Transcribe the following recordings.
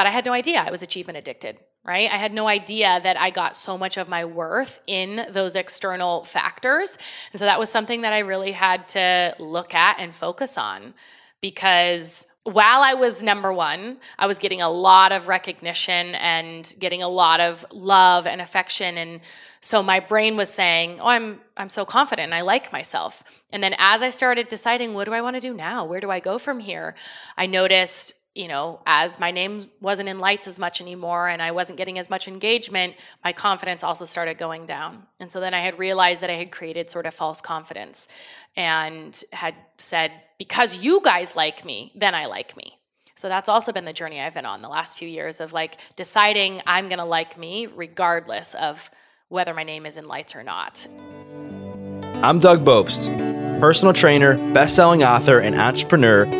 But I had no idea I was achievement addicted, right? I had no idea that I got so much of my worth in those external factors. And so that was something that I really had to look at and focus on because while I was number one, I was getting a lot of recognition and getting a lot of love and affection. And so my brain was saying, Oh, I'm I'm so confident and I like myself. And then as I started deciding what do I want to do now? Where do I go from here? I noticed you know, as my name wasn't in lights as much anymore and I wasn't getting as much engagement, my confidence also started going down. And so then I had realized that I had created sort of false confidence and had said, because you guys like me, then I like me. So that's also been the journey I've been on the last few years of like deciding I'm going to like me regardless of whether my name is in lights or not. I'm Doug Bopst, personal trainer, best-selling author, and entrepreneur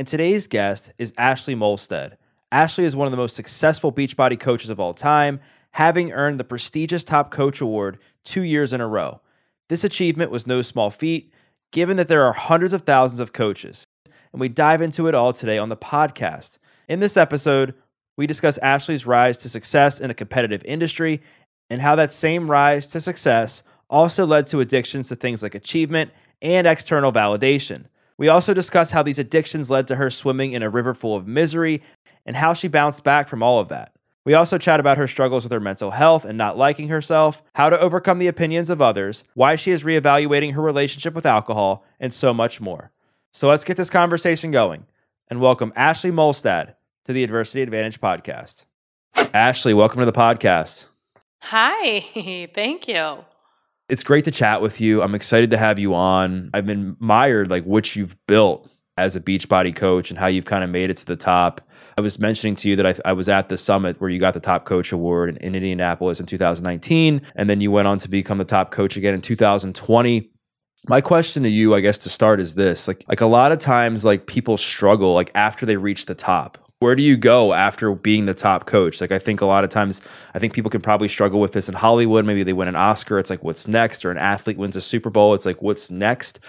And today's guest is Ashlie Molstad. Ashlie is one of the most successful Beachbody coaches of all time, having earned the prestigious Top Coach Award two years in a row. This achievement was no small feat, given that there are hundreds of thousands of coaches. And we dive into it all today on the podcast. In this episode, we discuss Ashlie's rise to success in a competitive industry and how that same rise to success also led to addictions to things like achievement and external validation. We also discuss how these addictions led to her swimming in a river full of misery and how she bounced back from all of that. We also chat about her struggles with her mental health and not liking herself, how to overcome the opinions of others, why she is reevaluating her relationship with alcohol, and so much more. So let's get this conversation going and welcome Ashlie Molstad to the Adversity Advantage podcast. Ashlie, welcome to the podcast. Hi, thank you it's great to chat with you. I'm excited to have you on. I've been admired like what you've built as a Beachbody coach and how you've kind of made it to the top. I was mentioning to you that I, I, was at the summit where you got the top coach award in, in Indianapolis in 2019, and then you went on to become the top coach again in 2020 my question to you i guess to start is this like like a lot of times like people struggle like after they reach the top where do you go after being the top coach? Like I think a lot of times I think people can probably struggle with this in Hollywood. Maybe they win an Oscar, it's like what's next, or an athlete wins a Super Bowl, it's like what's next.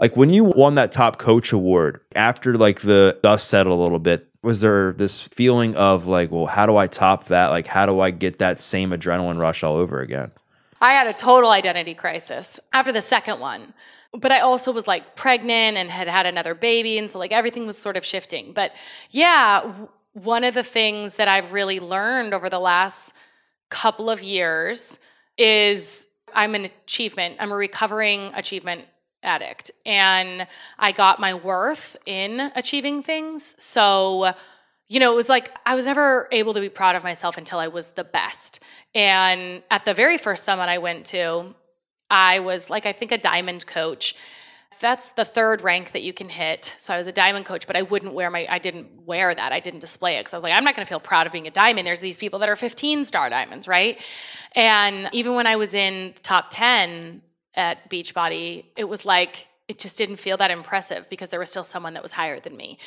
Like when you won that top coach award, after like the dust settled a little bit, was there this feeling of like, well, how do I top that? Like how do I get that same adrenaline rush all over again? I had a total identity crisis after the second one but I also was like pregnant and had had another baby. And so, like, everything was sort of shifting. But yeah, one of the things that I've really learned over the last couple of years is I'm an achievement, I'm a recovering achievement addict. And I got my worth in achieving things. So, you know, it was like I was never able to be proud of myself until I was the best. And at the very first summit I went to, I was like, I think a diamond coach. That's the third rank that you can hit. So I was a diamond coach, but I wouldn't wear my, I didn't wear that. I didn't display it because I was like, I'm not going to feel proud of being a diamond. There's these people that are 15 star diamonds, right? And even when I was in top 10 at Beachbody, it was like, it just didn't feel that impressive because there was still someone that was higher than me.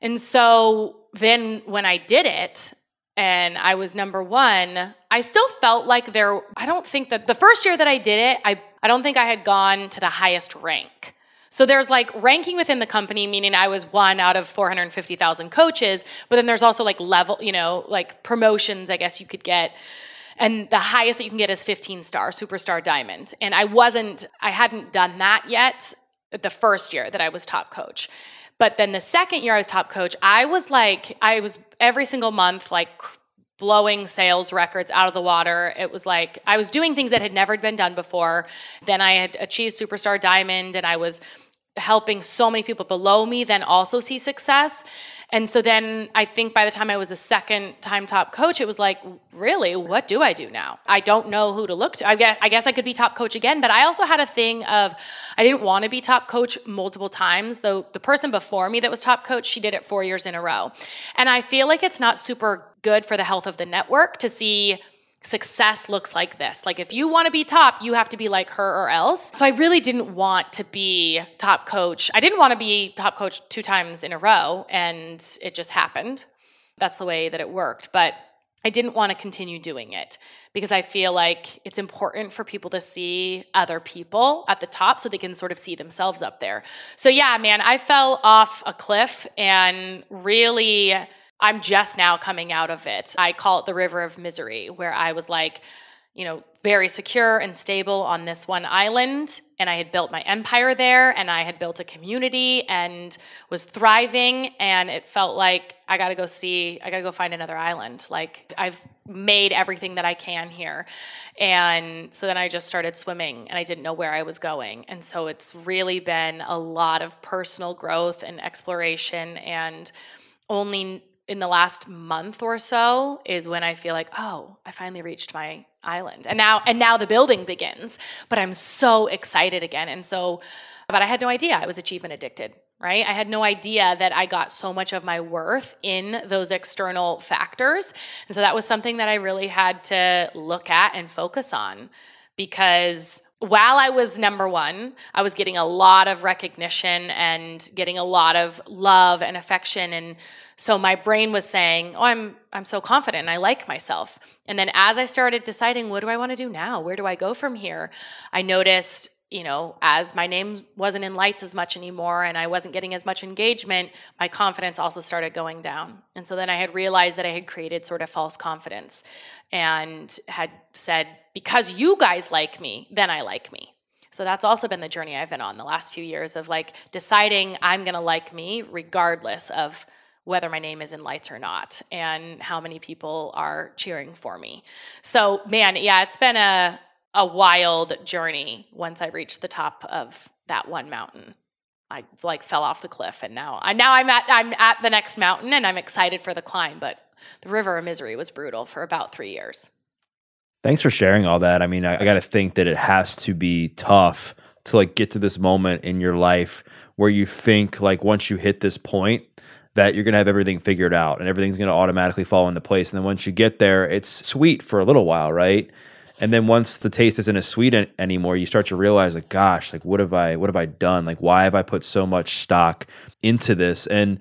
And so then when I did it, and I was number one, I still felt like there, I don't think that the first year that I did it, I, I don't think I had gone to the highest rank. So there's like ranking within the company, meaning I was one out of 450,000 coaches, but then there's also like level, you know, like promotions, I guess you could get. And the highest that you can get is 15 star, superstar diamond. And I wasn't, I hadn't done that yet the first year that I was top coach. But then the second year I was top coach, I was like, I was every single month, like blowing sales records out of the water. It was like I was doing things that had never been done before. Then I had achieved Superstar Diamond and I was helping so many people below me then also see success. And so then I think by the time I was the second time top coach, it was like, really, what do I do now? I don't know who to look to. I guess, I guess I could be top coach again, but I also had a thing of I didn't want to be top coach multiple times. Though the person before me that was top coach, she did it four years in a row. And I feel like it's not super good for the health of the network to see success looks like this. Like if you want to be top, you have to be like her or else. So I really didn't want to be top coach. I didn't want to be top coach two times in a row and it just happened. That's the way that it worked, but I didn't want to continue doing it because I feel like it's important for people to see other people at the top so they can sort of see themselves up there. So yeah, man, I fell off a cliff and really I'm just now coming out of it. I call it the river of misery, where I was like, you know, very secure and stable on this one island. And I had built my empire there and I had built a community and was thriving. And it felt like I got to go see, I got to go find another island. Like I've made everything that I can here. And so then I just started swimming and I didn't know where I was going. And so it's really been a lot of personal growth and exploration and only in the last month or so is when I feel like, oh, I finally reached my island. And now and now the building begins. But I'm so excited again. And so but I had no idea I was achievement addicted, right? I had no idea that I got so much of my worth in those external factors. And so that was something that I really had to look at and focus on because while I was number one, I was getting a lot of recognition and getting a lot of love and affection. And so my brain was saying, Oh, I'm I'm so confident and I like myself. And then as I started deciding what do I want to do now? Where do I go from here? I noticed you know, as my name wasn't in lights as much anymore and I wasn't getting as much engagement, my confidence also started going down. And so then I had realized that I had created sort of false confidence and had said, because you guys like me, then I like me. So that's also been the journey I've been on the last few years of like deciding I'm going to like me regardless of whether my name is in lights or not and how many people are cheering for me. So, man, yeah, it's been a a wild journey once I reached the top of that one mountain. I like fell off the cliff and now I now I'm at I'm at the next mountain and I'm excited for the climb, but the river of misery was brutal for about 3 years. Thanks for sharing all that. I mean, I, I got to think that it has to be tough to like get to this moment in your life where you think like once you hit this point that you're going to have everything figured out and everything's going to automatically fall into place and then once you get there it's sweet for a little while, right? And then once the taste isn't as sweet an- anymore you start to realize like gosh like what have i what have i done? Like why have i put so much stock into this? And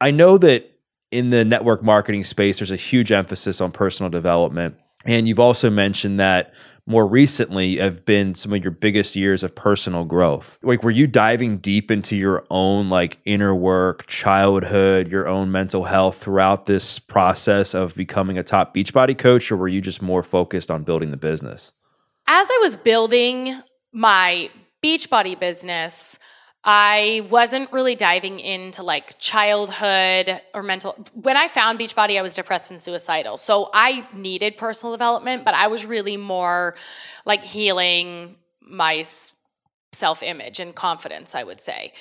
i know that in the network marketing space there's a huge emphasis on personal development. And you've also mentioned that more recently have been some of your biggest years of personal growth. Like, were you diving deep into your own like inner work, childhood, your own mental health throughout this process of becoming a top Beachbody coach, or were you just more focused on building the business? As I was building my Beachbody business, I wasn't really diving into like childhood or mental. When I found Beachbody, I was depressed and suicidal. So I needed personal development, but I was really more like healing my self image and confidence, I would say.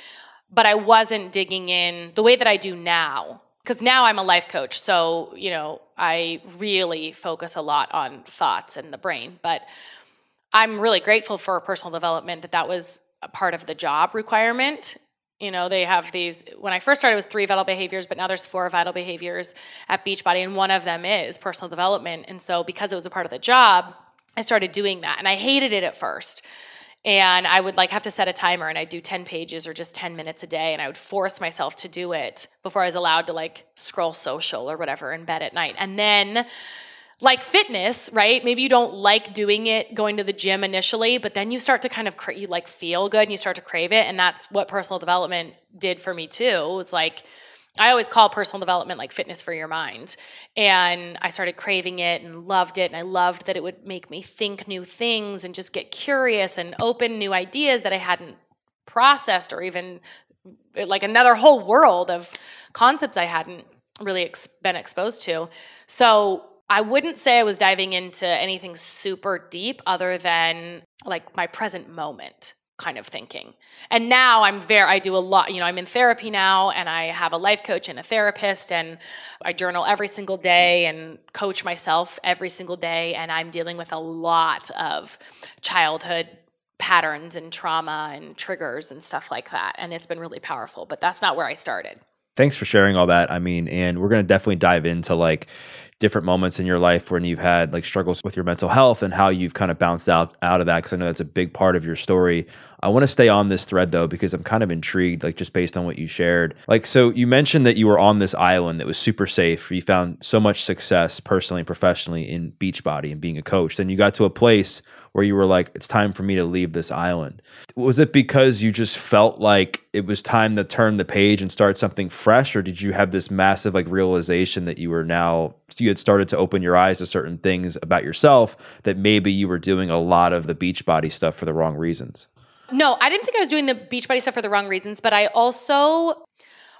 But I wasn't digging in the way that I do now. Because now I'm a life coach. So, you know, I really focus a lot on thoughts and the brain. But I'm really grateful for personal development that that was part of the job requirement. You know they have these when i first started it was three vital behaviors but now there's four vital behaviors at beachbody and one of them is personal development. And so because it was a part of the job i started doing that and i hated it at first. And i would like have to set a timer and i'd do 10 pages or just 10 minutes a day and i would force myself to do it before i was allowed to like scroll social or whatever in bed at night. And then like fitness, right? Maybe you don't like doing it, going to the gym initially, but then you start to kind of cra- you like feel good and you start to crave it, and that's what personal development did for me too. It's like I always call personal development like fitness for your mind. And I started craving it and loved it. And I loved that it would make me think new things and just get curious and open new ideas that I hadn't processed or even eh, like another whole world of concepts I hadn't really ex- been exposed to. So I wouldn't say I was diving into anything super deep other than like my present moment. kind of thinking. And now I'm very, I do a lot, you know, I'm in therapy now and I have a life coach and a therapist and I journal every single day and coach myself every single day. And I'm dealing with a lot of childhood patterns and trauma and triggers and stuff like that. And it's been really powerful, but that's not where I started. Thanks for sharing all that. I mean, and we're going to definitely dive into like different moments in your life when you've had like struggles with your mental health and how you've kind of bounced out out of that because I know that's a big part of your story. I want to stay on this thread though because I'm kind of intrigued like just based on what you shared. Like so you mentioned that you were on this island that was super safe. You found so much success personally and professionally in Beachbody and being a coach. Then you got to a place where you were like, it's time for me to leave this island? Was it because you just felt like it was time to turn the page and start something fresh? Or did you have this massive like realization that you were now, you had started to open your eyes to certain things about yourself that maybe you were doing a lot of the Beachbody stuff for the wrong reasons? No, I didn't think I was doing the Beachbody stuff for the wrong reasons, but I also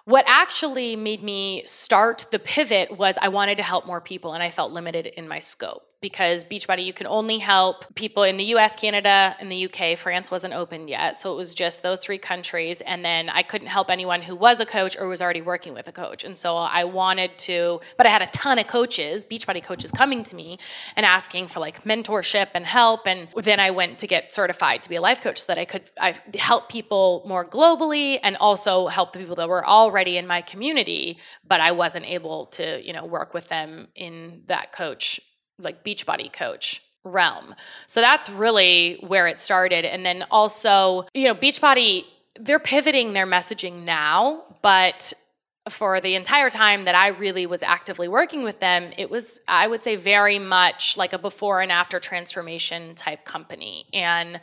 what actually made me start the pivot was I wanted to help more people and I felt limited in my scope because Beachbody, you can only help people in the US, Canada, and the UK. France wasn't open yet. So it was just those three countries. And then I couldn't help anyone who was a coach or was already working with a coach. And so I wanted to, but I had a ton of coaches, Beachbody coaches coming to me and asking for like mentorship and help. And then I went to get certified to be a life coach so that I could I help people more globally and also help the people that were already in my community, but I wasn't able to, you know, work with them in that coach like Beachbody coach realm. So that's really where it started. And then also, you know, Beachbody, they're pivoting their messaging now, but for the entire time that I really was actively working with them, it was, I would say, very much like a before and after transformation type company. And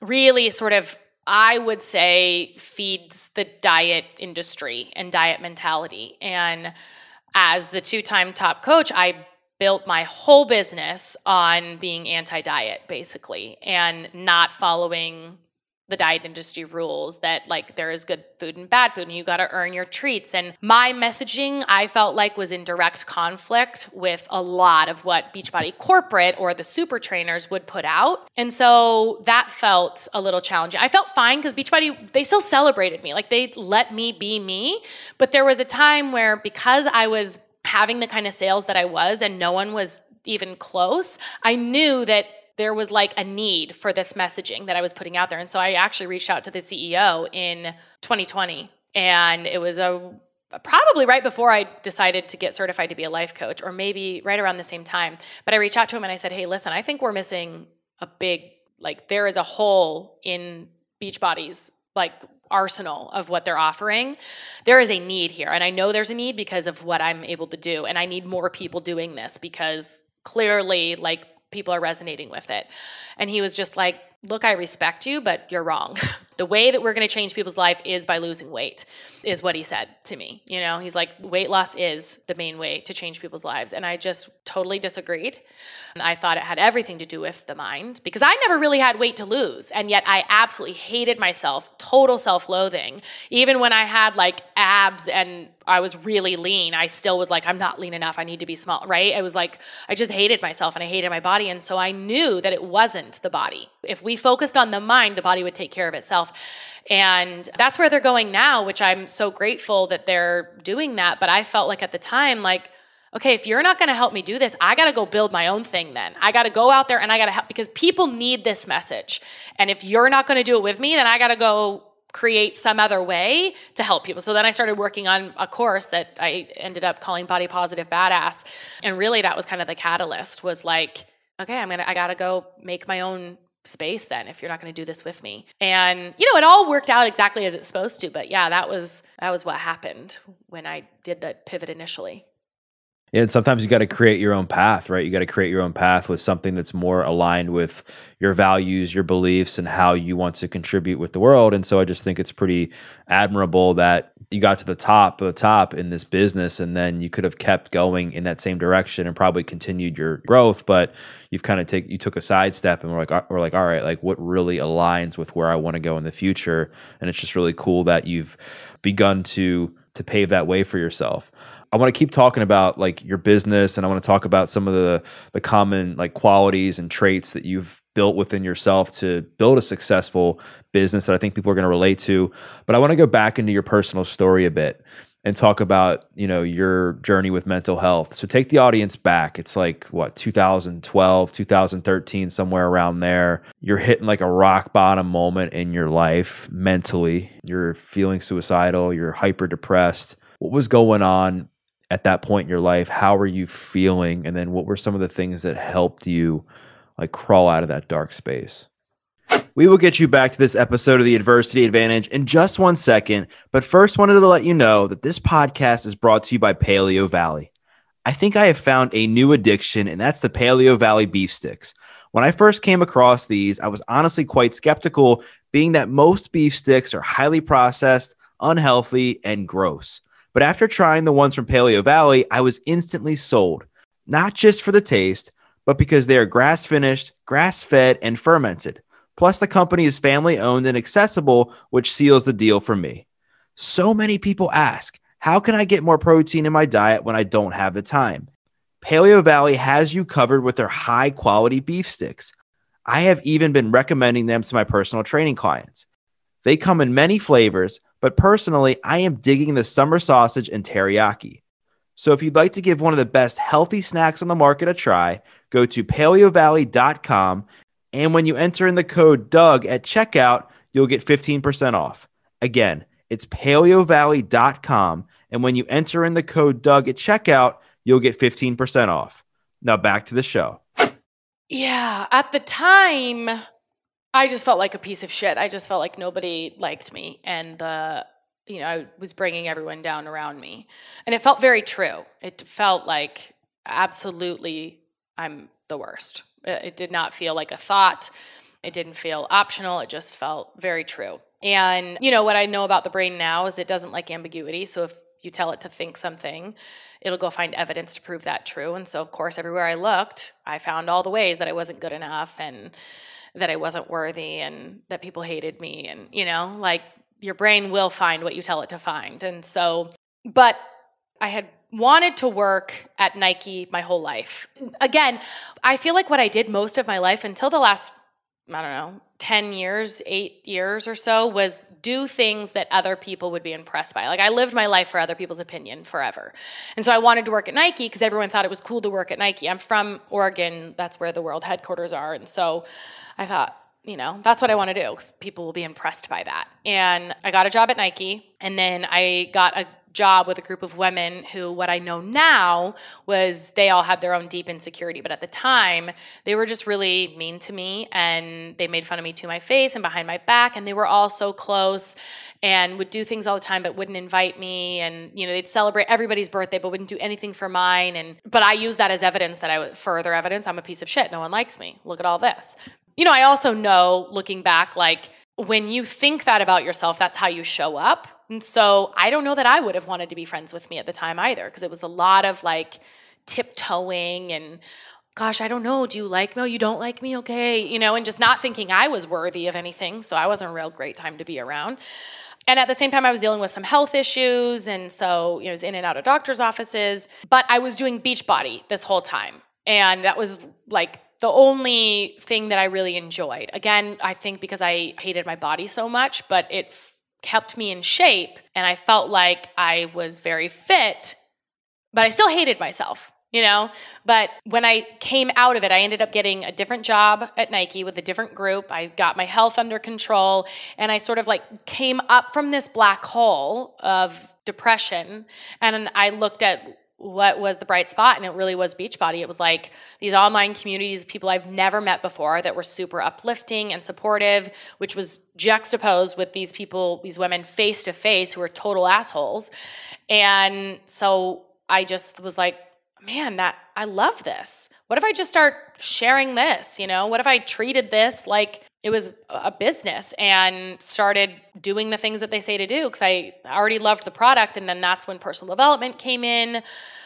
really sort of, I would say, feeds the diet industry and diet mentality. And as the two time top coach, I built my whole business on being anti diet, basically, and not following the diet industry rules that like there is good food and bad food and you got to earn your treats. And my messaging i felt like was in direct conflict with a lot of what beachbody corporate or the super trainers would put out. And so that felt a little challenging. I felt fine because beachbody they still celebrated me. Like they let me be me. But there was a time where because i was having the kind of sales that I was and no one was even close, I knew that there was like a need for this messaging that I was putting out there. And so I actually reached out to the CEO in 2020 and it was a probably right before I decided to get certified to be a life coach or maybe right around the same time. But I reached out to him and I said, "Hey, listen, I think we're missing a big like there is a hole in Beachbody's like arsenal of what they're offering. There is a need here. And I know there's a need because of what I'm able to do. And I need more people doing this because clearly, like, people are resonating with it. And he was just like, Look, I respect you, but you're wrong. the way that we're going to change people's life is by losing weight, is what he said to me. You know, he's like, weight loss is the main way to change people's lives. And I just totally disagreed. I thought it had everything to do with the mind because I never really had weight to lose. And yet I absolutely hated myself, total self loathing. Even when I had like abs and I was really lean, I still was like, I'm not lean enough. I need to be small, right? I was like, I just hated myself and I hated my body. And so I knew that it wasn't the body. If we focused on the mind, the body would take care of itself. And that's where they're going now, which I'm so grateful that they're doing that. But I felt like at the time, like, okay, if you're not going to help me do this, I got to go build my own thing then. I got to go out there and I got to help because people need this message. And if you're not going to do it with me, then I got to go create some other way to help people. So then I started working on a course that I ended up calling Body Positive Badass. And really that was kind of the catalyst was like, okay, I'm going to I got to go make my own space then if you're not going to do this with me. And you know, it all worked out exactly as it's supposed to, but yeah, that was that was what happened when I did that pivot initially. And sometimes you got to create your own path, right? You got to create your own path with something that's more aligned with your values, your beliefs, and how you want to contribute with the world. And so I just think it's pretty admirable that you got to the top of the top in this business and then you could have kept going in that same direction and probably continued your growth. But you've kind of take you took a sidestep and we're like, we're like, all right, like what really aligns with where I want to go in the future. And it's just really cool that you've begun to to pave that way for yourself. I want to keep talking about like your business and I want to talk about some of the the common like qualities and traits that you've built within yourself to build a successful business that I think people are going to relate to. But I want to go back into your personal story a bit and talk about you know your journey with mental health. So take the audience back. It's like what 2012 2013 somewhere around there. You're hitting like a rock bottom moment in your life mentally. You're feeling suicidal you're hyper depressed what was going on at that point in your life how were you feeling and then what were some of the things that helped you like crawl out of that dark space we will get you back to this episode of the Adversity Advantage in just one second, but first wanted to let you know that this podcast is brought to you by Paleo Valley. I think I have found a new addiction, and that's the Paleo Valley beef sticks. When I first came across these, I was honestly quite skeptical, being that most beef sticks are highly processed, unhealthy, and gross. But after trying the ones from Paleo Valley, I was instantly sold, not just for the taste, but because they are grass finished, grass fed, and fermented. Plus, the company is family owned and accessible, which seals the deal for me. So many people ask, how can I get more protein in my diet when I don't have the time? Paleo Valley has you covered with their high quality beef sticks. I have even been recommending them to my personal training clients. They come in many flavors, but personally, I am digging the summer sausage and teriyaki. So if you'd like to give one of the best healthy snacks on the market a try, go to paleovalley.com and when you enter in the code Doug at checkout, you'll get 15% off. Again, it's paleovalley.com. And when you enter in the code Doug at checkout, you'll get 15% off. Now back to the show. Yeah. At the time, I just felt like a piece of shit. I just felt like nobody liked me. And, the you know, I was bringing everyone down around me. And it felt very true. It felt like absolutely I'm the worst. It did not feel like a thought. It didn't feel optional. It just felt very true. And, you know, what I know about the brain now is it doesn't like ambiguity. So if you tell it to think something, it'll go find evidence to prove that true. And so, of course, everywhere I looked, I found all the ways that I wasn't good enough and that I wasn't worthy and that people hated me. And, you know, like your brain will find what you tell it to find. And so, but I had wanted to work at Nike my whole life. Again, I feel like what I did most of my life until the last, I don't know, 10 years, eight years or so was do things that other people would be impressed by. Like I lived my life for other people's opinion forever. And so I wanted to work at Nike because everyone thought it was cool to work at Nike. I'm from Oregon, that's where the world headquarters are. And so I thought, you know, that's what I want to do because people will be impressed by that. And I got a job at Nike and then I got a job with a group of women who what I know now was they all had their own deep insecurity. But at the time they were just really mean to me and they made fun of me to my face and behind my back and they were all so close and would do things all the time but wouldn't invite me. And you know they'd celebrate everybody's birthday but wouldn't do anything for mine. And but I use that as evidence that I further evidence I'm a piece of shit. No one likes me. Look at all this. You know I also know looking back like when you think that about yourself that's how you show up and so I don't know that I would have wanted to be friends with me at the time either, because it was a lot of like tiptoeing and gosh, I don't know. Do you like me? Oh, you don't like me? Okay. You know, and just not thinking I was worthy of anything. So I wasn't a real great time to be around. And at the same time, I was dealing with some health issues. And so, you know, I was in and out of doctor's offices. But I was doing Beachbody this whole time. And that was like the only thing that I really enjoyed. Again, I think because I hated my body so much, but it kept me in shape and I felt like I was very fit, but I still hated myself, you know? But when I came out of it, I ended up getting a different job at Nike with a different group. I got my health under control and I sort of like came up from this black hole of depression and I looked at what was the bright spot and it really was beachbody. It was like these online communities people i've never met before that were super uplifting and supportive which was juxtaposed with these people these women face to face who were total assholes. And so i just was like man that i love this. What if i just start sharing this you know? What if i treated this like it was a business and started doing the things that they say to do because I already loved the product. And then that's when personal development came in.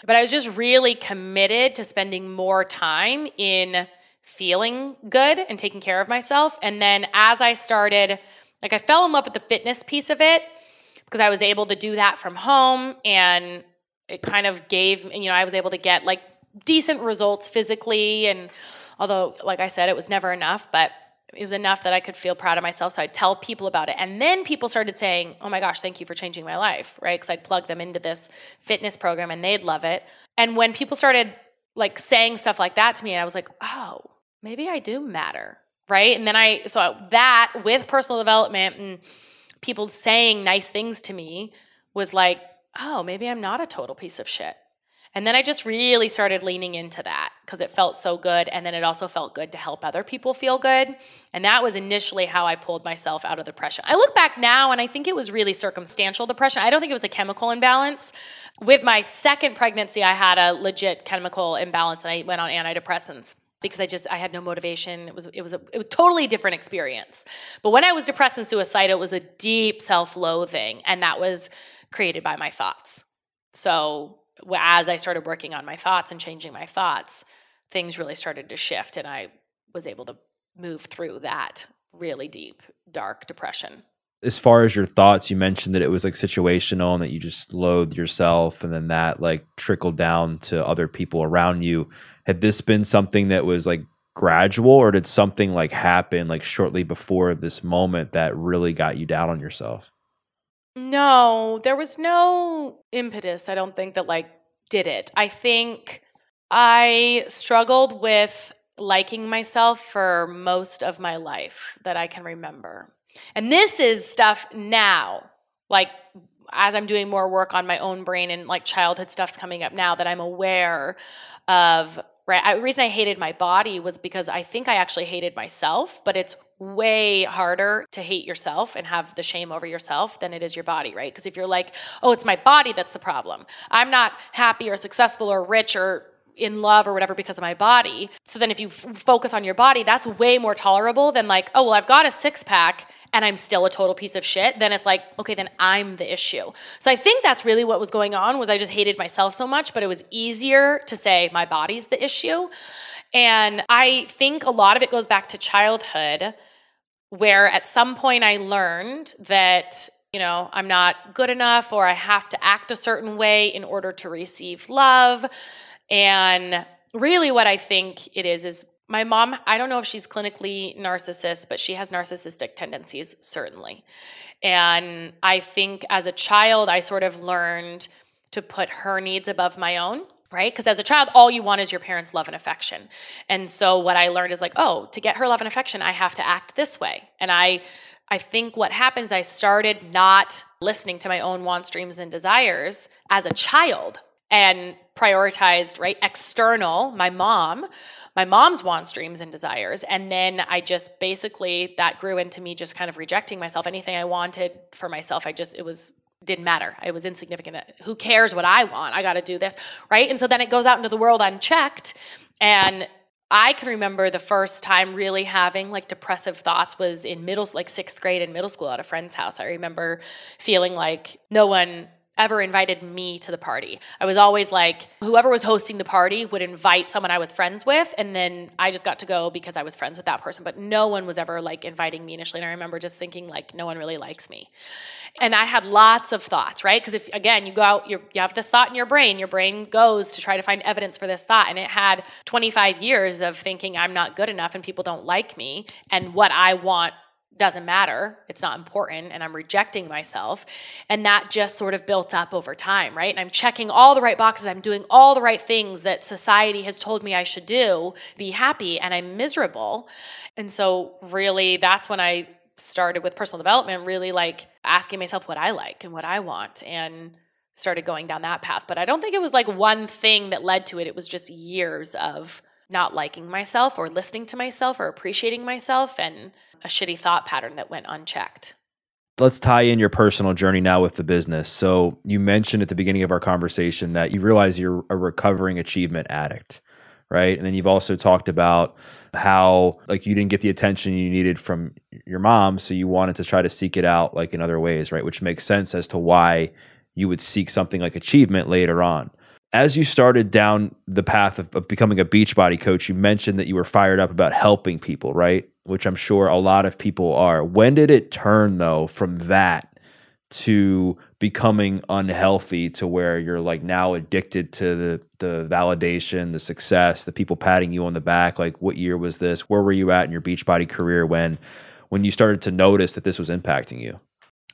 But I was just really committed to spending more time in feeling good and taking care of myself. And then as I started, like, I fell in love with the fitness piece of it because I was able to do that from home and it kind of gave, you know, I was able to get like decent results physically and Although, like I said, it was never enough, but it was enough that I could feel proud of myself. So I'd tell people about it. And then people started saying, Oh my gosh, thank you for changing my life, right? Because I'd plug them into this fitness program and they'd love it. And when people started like saying stuff like that to me, I was like, Oh, maybe I do matter, right? And then I, so that with personal development and people saying nice things to me was like, Oh, maybe I'm not a total piece of shit. And then I just really started leaning into that because it felt so good. And then it also felt good to help other people feel good. And that was initially how I pulled myself out of depression. I look back now and I think it was really circumstantial depression. I don't think it was a chemical imbalance. With my second pregnancy, I had a legit chemical imbalance and I went on antidepressants because I just I had no motivation. It was it was a, it was a totally different experience. But when I was depressed and suicidal, it was a deep self-loathing, and that was created by my thoughts. So as I started working on my thoughts and changing my thoughts, things really started to shift and I was able to move through that really deep, dark depression. As far as your thoughts, you mentioned that it was like situational and that you just loathed yourself and then that like trickled down to other people around you. Had this been something that was like gradual or did something like happen like shortly before this moment that really got you down on yourself? No, there was no impetus, I don't think, that like did it. I think I struggled with liking myself for most of my life that I can remember. And this is stuff now, like as I'm doing more work on my own brain and like childhood stuff's coming up now that I'm aware of right? I, the reason I hated my body was because I think I actually hated myself, but it's way harder to hate yourself and have the shame over yourself than it is your body, right? Because if you're like, oh, it's my body that's the problem, I'm not happy or successful or rich or in love or whatever because of my body. So then if you f- focus on your body, that's way more tolerable than like, oh, well, I've got a six pack and I'm still a total piece of shit. Then it's like, okay, then I'm the issue. So I think that's really what was going on was I just hated myself so much, but it was easier to say my body's the issue. And I think a lot of it goes back to childhood where at some point I learned that you know, I'm not good enough or I have to act a certain way in order to receive love. And really, what I think it is is my mom, I don't know if she's clinically narcissist, but she has narcissistic tendencies, certainly. And I think as a child, I sort of learned to put her needs above my own right? Because as a child, all you want is your parents' love and affection. And so what I learned is like, oh, to get her love and affection, I have to act this way. And I I think what happens, I started not listening to my own wants, dreams, and desires as a child and prioritized right external my mom my mom's wants dreams and desires and then i just basically that grew into me just kind of rejecting myself anything i wanted for myself i just it was didn't matter. It was insignificant. Who cares what i want? I got to do this right? And so then it goes out into the world unchecked. And I can remember the first time really having like depressive thoughts was in middle, like sixth grade in middle school at a friend's house. I remember feeling like no one ever invited me to the party. I was always like, whoever was hosting the party would invite someone I was friends with, and then I just got to go because I was friends with that person. But no one was ever like inviting me initially. And I remember just thinking, like, no one really likes me. And I had lots of thoughts, right? Because if, again, you go out, you have this thought in your brain, your brain goes to try to find evidence for this thought. And it had 25 years of thinking I'm not good enough and people don't like me. And what I want doesn't matter. It's not important. And I'm rejecting myself. And that just sort of built up over time, right? And I'm checking all the right boxes. I'm doing all the right things that society has told me I should do, be happy, and I'm miserable. And so, really, that's when I started with personal development, really like asking myself what I like and what I want. And started going down that path. But I don't think it was like one thing that led to it. It was just years of not liking myself or listening to myself or appreciating myself and a shitty thought pattern that went unchecked. Let's tie in your personal journey now with the business. So, you mentioned at the beginning of our conversation that you realize you're a recovering achievement addict, right? And then you've also talked about how like you didn't get the attention you needed from your mom, so you wanted to try to seek it out like in other ways, right? Which makes sense as to why you would seek something like achievement later on as you started down the path of, of, becoming a Beachbody coach, you mentioned that you were fired up about helping people, right? Which I'm sure a lot of people are. When did it turn though from that to becoming unhealthy to where you're like now addicted to the the validation, the success, the people patting you on the back? Like what year was this? Where were you at in your Beachbody career when when you started to notice that this was impacting you?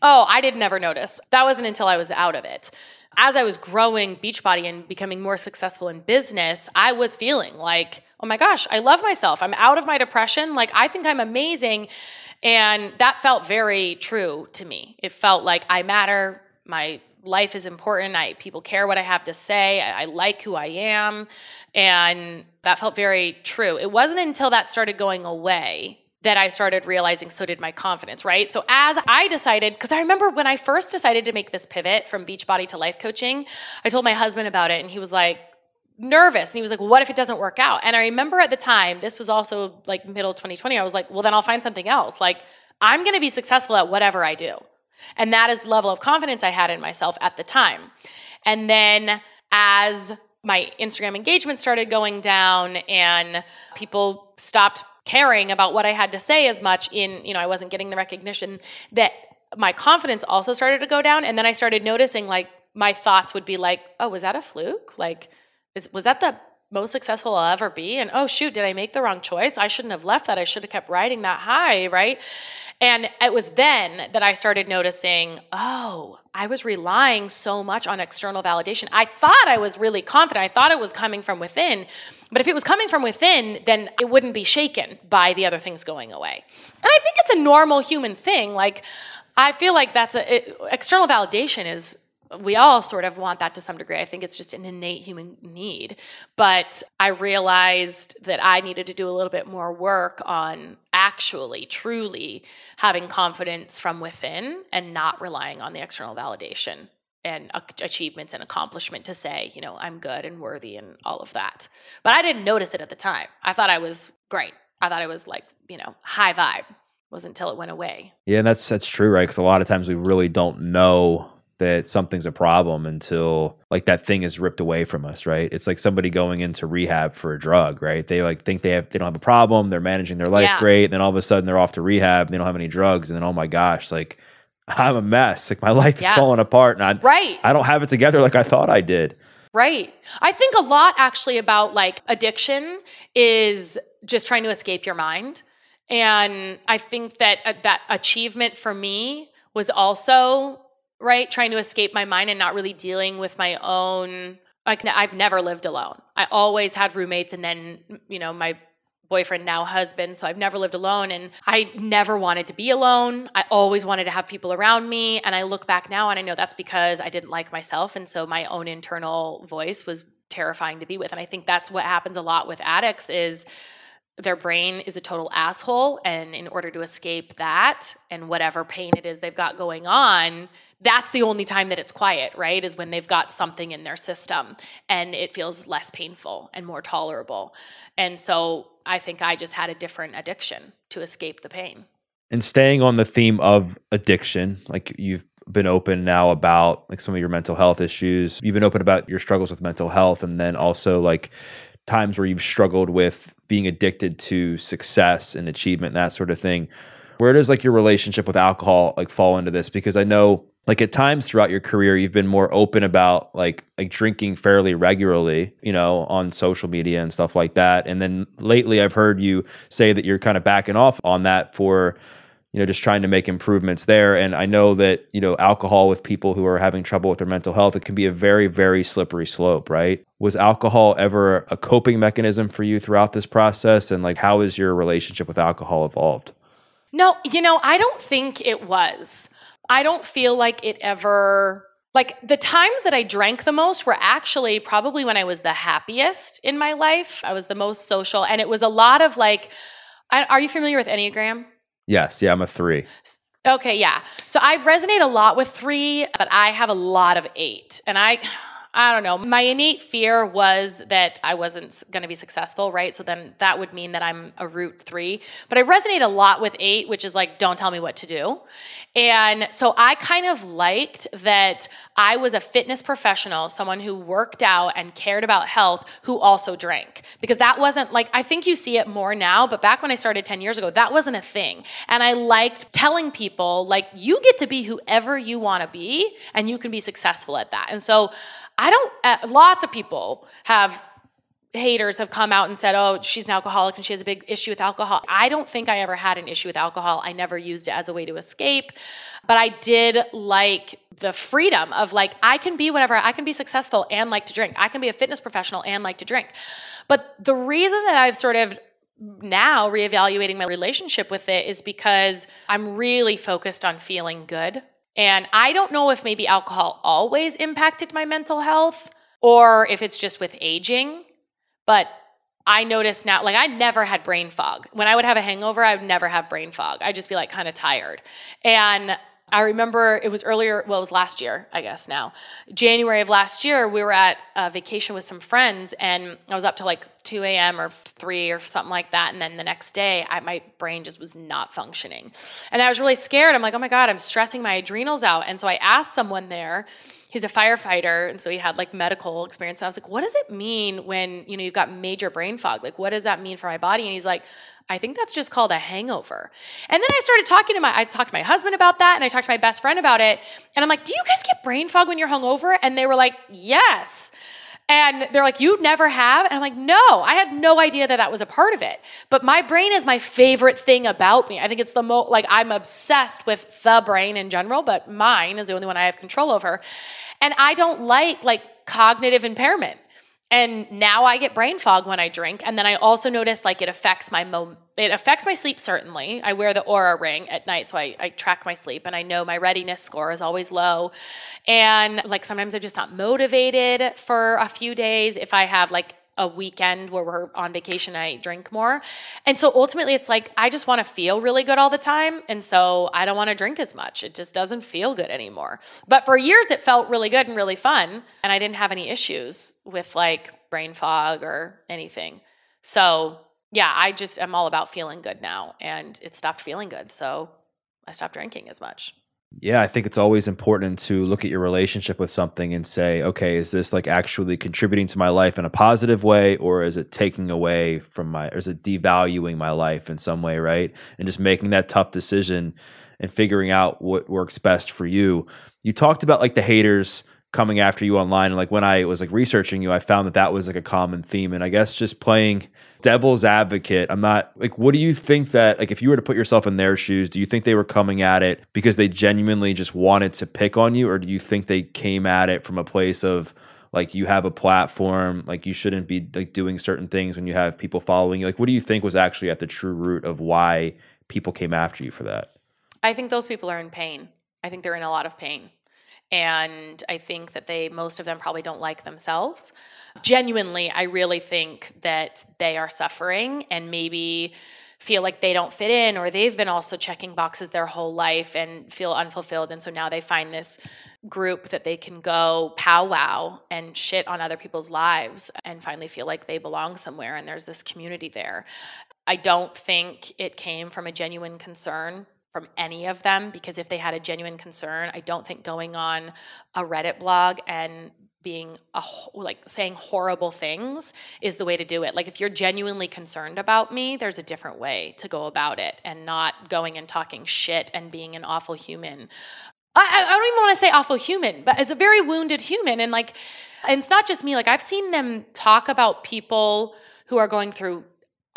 Oh, I did never notice. That wasn't until I was out of it. As I was growing Beachbody and becoming more successful in business, I was feeling like, oh my gosh, I love myself. I'm out of my depression. Like, I think I'm amazing. And that felt very true to me. It felt like I matter. My life is important. I people care what I have to say. I, I like who I am. And that felt very true. It wasn't until that started going away that I started realizing so did my confidence, right? So as I decided, because I remember when I first decided to make this pivot from Beachbody to life coaching, I told my husband about it and he was like, nervous and he was like what if it doesn't work out? And i remember at the time this was also like middle 2020 i was like well then i'll find something else. Like i'm going to be successful at whatever i do. And that is the level of confidence i had in myself at the time. And then as my instagram engagement started going down and people stopped caring about what I had to say as much in, you know, I wasn't getting the recognition that my confidence also started to go down. And then I started noticing like my thoughts would be like, oh, was that a fluke? Like, is, was that the most successful I'll ever be? And oh, shoot, did I make the wrong choice? I shouldn't have left that. I should have kept riding that high, right? And it was then that I started noticing, oh, I was relying so much on external validation. I thought I was really confident. I thought it was coming from within. But if it was coming from within, then it wouldn't be shaken by the other things going away. And I think it's a normal human thing. Like, I feel like that's a it, external validation is we all sort of want that to some degree. I think it's just an innate human need. But I realized that I needed to do a little bit more work on actually, truly having confidence from within and not relying on the external validation and achievements and accomplishment to say, you know, I'm good and worthy and all of that. But I didn't notice it at the time. I thought I was great. I thought I was like, you know, high vibe. It wasn't until it went away. Yeah, and that's that's true, right? Because a lot of times we really don't know that something's a problem until like that thing is ripped away from us, right? It's like somebody going into rehab for a drug, right? They like think they have they don't have a problem, they're managing their life yeah. great, and then all of a sudden they're off to rehab, and they don't have any drugs, and then oh my gosh, like I'm a mess. Like my life yeah. is falling apart, and I right. I don't have it together like I thought I did. Right. I think a lot actually about like addiction is just trying to escape your mind. And I think that uh, that achievement for me was also right? Trying to escape my mind and not really dealing with my own. Like I've never lived alone. I always had roommates, and then you know my boyfriend now husband so i've never lived alone and i never wanted to be alone i always wanted to have people around me and i look back now and i know that's because i didn't like myself and so my own internal voice was terrifying to be with and i think that's what happens a lot with addicts is their brain is a total asshole and in order to escape that and whatever pain it is they've got going on that's the only time that it's quiet right is when they've got something in their system and it feels less painful and more tolerable. And so i think i just had a different addiction to escape the pain. And staying on the theme of addiction like you've been open now about like some of your mental health issues. You've been open about your struggles with mental health and then also like times where you've struggled with being addicted to success and achievement, and that sort of thing. Where does like your relationship with alcohol like fall into this? Because I know like at times throughout your career you've been more open about like like drinking fairly regularly you know on social media and stuff like that and then lately i've heard you say that you're kind of backing off on that for you know just trying to make improvements there. And i know that you know alcohol with people who are having trouble with their mental health it can be a very very slippery slope right? Was alcohol ever a coping mechanism for you throughout this process? And like how has your relationship with alcohol evolved? No you know i don't think it was. I don't feel like it ever like the times that I drank the most were actually probably when I was the happiest in my life. I was the most social, and it was a lot of like, I, are you familiar with Enneagram? Yes. Yeah, I'm a three. Okay, yeah. So I resonate a lot with three, but I have a lot of eight. And I I don't know. My innate fear was that I wasn't going to be successful, right? So then that would mean that I'm a root three. But I resonate a lot with eight, which is like, don't tell me what to do. And so I kind of liked that I was a fitness professional, someone who worked out and cared about health, who also drank. Because that wasn't like, I think you see it more now, but back when I started 10 years ago, that wasn't a thing. And I liked telling people, like, you get to be whoever you want to be, and you can be successful at that. And so, I don't, uh, lots of people have haters have come out and said, oh, she's an alcoholic and she has a big issue with alcohol. I don't think I ever had an issue with alcohol. I never used it as a way to escape. But I did like the freedom of like, I can be whatever, I can be successful and like to drink. I can be a fitness professional and like to drink. But the reason that I've sort of now reevaluating my relationship with it is because I'm really focused on feeling good and I don't know if maybe alcohol always impacted my mental health or if it's just with aging, but I notice now, like I never had brain fog. When I would have a hangover, I would never have brain fog. I'd just be like kind of tired. And I remember it was earlier, well, it was last year, I guess now. January of last year, we were at a vacation with some friends, and I was up to like 2 a.m. or 3 or something like that. And then the next day, I, my brain just was not functioning. And I was really scared. I'm like, oh my God, I'm stressing my adrenals out. And so I asked someone there, he's a firefighter and so he had like medical experience and i was like what does it mean when you know you've got major brain fog like what does that mean for my body and he's like I think that's just called a hangover. And then I started talking to my, I talked to my husband about that and I talked to my best friend about it. And I'm like, do you guys get brain fog when you're hungover? And they were like, yes. And they're like, you never have? And I'm like, no, I had no idea that that was a part of it. But my brain is my favorite thing about me. I think it's the most, like, I'm obsessed with the brain in general, but mine is the only one I have control over. And I don't like, like, cognitive impairment. And now I get brain fog when I drink. And then I also notice like it affects my mo it affects my sleep certainly. I wear the Oura ring at night, so I, I track my sleep and I know my readiness score is always low. And like sometimes I'm just not motivated for a few days. If I have like a weekend where we're on vacation, I drink more. And so ultimately, it's like I just want to feel really good all the time. And so I don't want to drink as much. It just doesn't feel good anymore. But for years, it felt really good and really fun. And I didn't have any issues with like brain fog or anything. So yeah, I just am all about feeling good now. And it stopped feeling good. So I stopped drinking as much. Yeah, I think it's always important to look at your relationship with something and say, okay, is this like actually contributing to my life in a positive way, or is it taking away from my, or is it devaluing my life in some way, right? And just making that tough decision and figuring out what works best for you. You talked about like the haters coming after you online, and like when I was like researching you, I found that that was like a common theme, and I guess just playing devil's advocate, I'm not like, what do you think that, like, if you were to put yourself in their shoes, do you think they were coming at it because they genuinely just wanted to pick on you? Or do you think they came at it from a place of, like you have a platform like you shouldn't be like doing certain things when you have people following you? Like what do you think was actually at the true root of why people came after you for that? I think those people are in pain. I think they're in a lot of pain and I think that they, most of them probably don't like themselves. Genuinely, I really think that they are suffering and maybe feel like they don't fit in or they've been also checking boxes their whole life and feel unfulfilled. And so now they find this group that they can go powwow and shit on other people's lives and finally feel like they belong somewhere and there's this community there. I don't think it came from a genuine concern from any of them because if they had a genuine concern, I don't think going on a Reddit blog and being a, like saying horrible things is the way to do it. Like if you're genuinely concerned about me, there's a different way to go about it and not going and talking shit and being an awful human. I, I don't even want to say awful human, but it's a very wounded human. And like, and it's not just me. Like I've seen them talk about people who are going through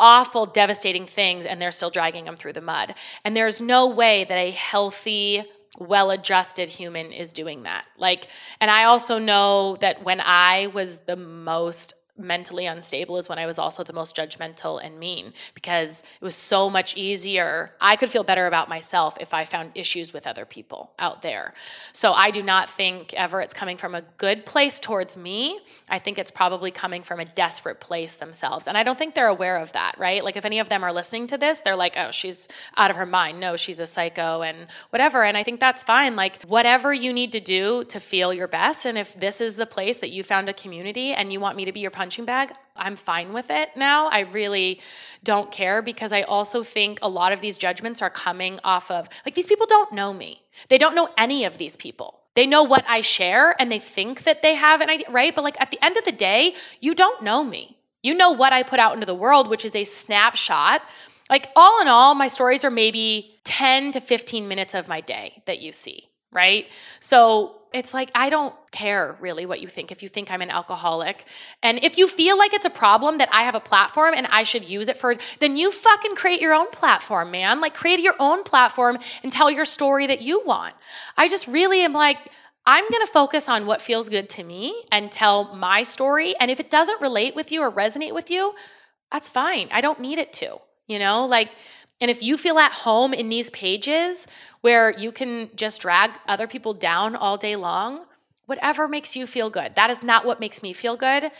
awful, devastating things, and they're still dragging them through the mud. And there's no way that a healthy, well adjusted human is doing that. Like, and I also know that when I was the most mentally unstable is when I was also the most judgmental and mean because it was so much easier. I could feel better about myself if I found issues with other people out there. So I do not think ever it's coming from a good place towards me. I think it's probably coming from a desperate place themselves. And I don't think they're aware of that, right? Like if any of them are listening to this, they're like, oh, she's out of her mind. No, she's a psycho and whatever. And I think that's fine. Like whatever you need to do to feel your best. And if this is the place that you found a community and you want me to be your punching bag, I'm fine with it now. I really don't care because I also think a lot of these judgments are coming off of like these people don't know me. They don't know any of these people. They know what I share and they think that they have an idea, right? But like at the end of the day, you don't know me. You know what I put out into the world, which is a snapshot. Like all in all, my stories are maybe 10 to 15 minutes of my day that you see, right? So it's like I don't care really what you think if you think I'm an alcoholic. And if you feel like it's a problem that I have a platform and I should use it for then you fucking create your own platform, man. Like create your own platform and tell your story that you want. I just really am like I'm going to focus on what feels good to me and tell my story and if it doesn't relate with you or resonate with you, that's fine. I don't need it to. You know, like and if you feel at home in these pages where you can just drag other people down all day long, whatever makes you feel good. That is not what makes me feel good.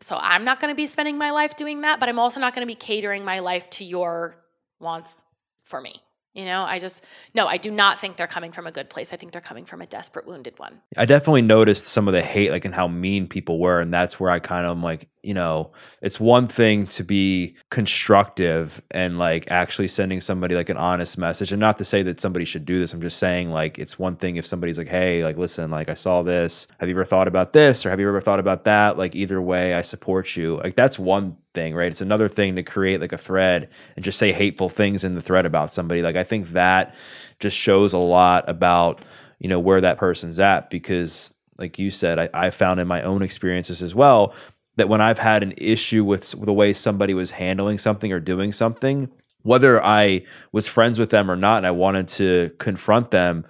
So I'm not going to be spending my life doing that, but I'm also not going to be catering my life to your wants for me. You know, I just, no, I do not think they're coming from a good place. I think they're coming from a desperate, wounded one. I definitely noticed some of the hate, like, and how mean people were. And that's where I kind of am like, you know, it's one thing to be constructive and like actually sending somebody like an honest message. And not to say that somebody should do this. I'm just saying, like, it's one thing if somebody's like, hey, like, listen, like, I saw this. Have you ever thought about this? Or have you ever thought about that? Like, either way, I support you. Like, that's one thing, right? It's another thing to create like a thread and just say hateful things in the thread about somebody. Like, I think that just shows a lot about, you know, where that person's at because like you said, I, I, found in my own experiences as well that when I've had an issue with, with the way somebody was handling something or doing something, whether I was friends with them or not, and I wanted to confront them,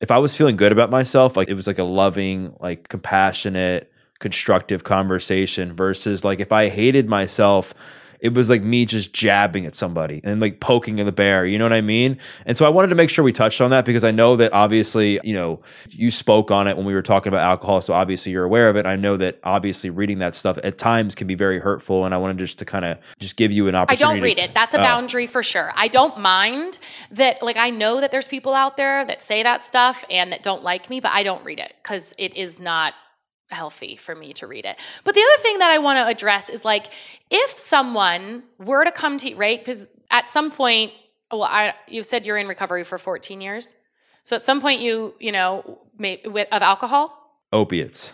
if I was feeling good about myself, like it was like a loving, like compassionate, constructive conversation versus like if I hated myself it was like me just jabbing at somebody and like poking in the bear. You know what I mean? And so I wanted to make sure we touched on that because I know that obviously, you know, you spoke on it when we were talking about alcohol. So obviously you're aware of it. I know that obviously reading that stuff at times can be very hurtful. And I wanted just to kind of just give you an opportunity. I don't read to, it. That's a oh. boundary for sure. I don't mind that, like, I know that there's people out there that say that stuff and that don't like me, but I don't read it because it is not healthy for me to read it. But the other thing that I want to address is like if someone were to come to you, right? Because at some point, well, I, you said you're in recovery for 14 years. So at some point, you you know, may, with, of alcohol, opiates,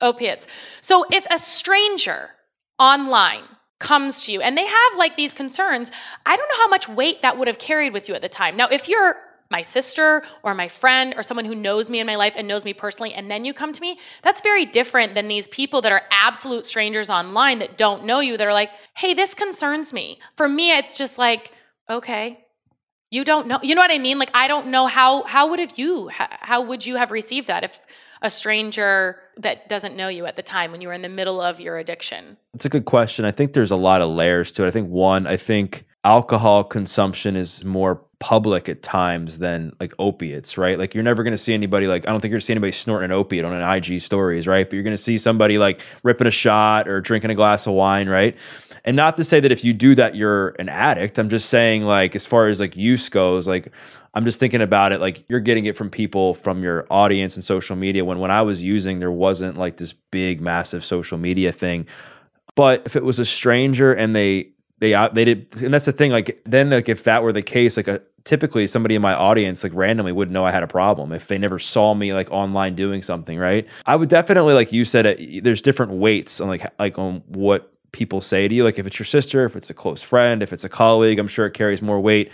opiates. So if a stranger online comes to you and they have like these concerns, I don't know how much weight that would have carried with you at the time. Now, if you're my sister or my friend or someone who knows me in my life and knows me personally, and then you come to me, that's very different than these people that are absolute strangers online that don't know you that are like, hey, this concerns me. For me, it's just like, okay. You don't know, you know what I mean? Like I don't know how how would have you how would you have received that if a stranger that doesn't know you at the time when you were in the middle of your addiction? It's a good question. I think there's a lot of layers to it. I think one, I think alcohol consumption is more public at times than like opiates, right? Like you're never going to see anybody like I don't think you're going to see anybody snorting an opiate on an IG stories, right? But you're going to see somebody like ripping a shot or drinking a glass of wine, right? And not to say that if you do that you're an addict. I'm just saying like as far as like use goes, like I'm just thinking about it like you're getting it from people from your audience and social media when when I was using there wasn't like this big massive social media thing. But if it was a stranger and they they uh, they did and that's the thing like then like if that were the case like a typically somebody in my audience like randomly wouldn't know I had a problem if they never saw me like online doing something, right? I would definitely like you said uh, it, there's different weights on like like on what people say to you like if it's your sister, if it's a close friend, if it's a colleague, I'm sure it carries more weight.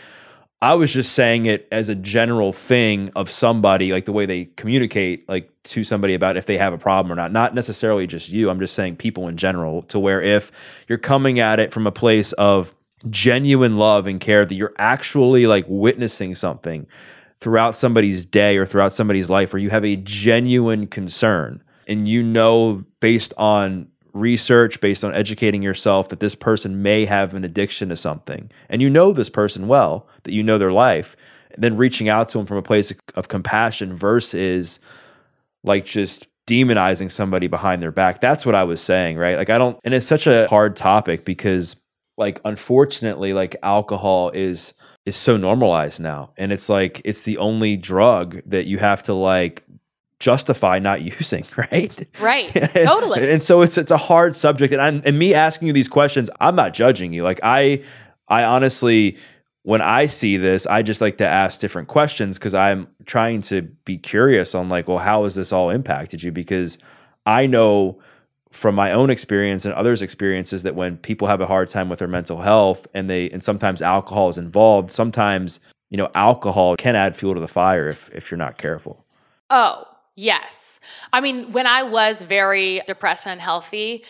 I was just saying it as a general thing of somebody, like the way they communicate, like to somebody about if they have a problem or not. Not necessarily just you. I'm just saying people in general, to where if you're coming at it from a place of genuine love and care that you're actually like witnessing something throughout somebody's day or throughout somebody's life where you have a genuine concern and you know based on research, based on educating yourself that this person may have an addiction to something, and you know this person well, that you know their life, then reaching out to them from a place of compassion versus like just demonizing somebody behind their back. That's what I was saying, right? Like I don't and it's such a hard topic because like unfortunately like alcohol is is so normalized now and it's like it's the only drug that you have to like justify not using, right? Right. Totally. and so it's it's a hard subject and I'm, and me asking you these questions, I'm not judging you. Like I I honestly when I see this, I just like to ask different questions because I'm trying to be curious on like, well, how has this all impacted you? Because I know from my own experience and others' experiences that when people have a hard time with their mental health and they and sometimes alcohol is involved, sometimes you know alcohol can add fuel to the fire if if you're not careful. Oh, Yes. I mean, when I was very depressed and unhealthy,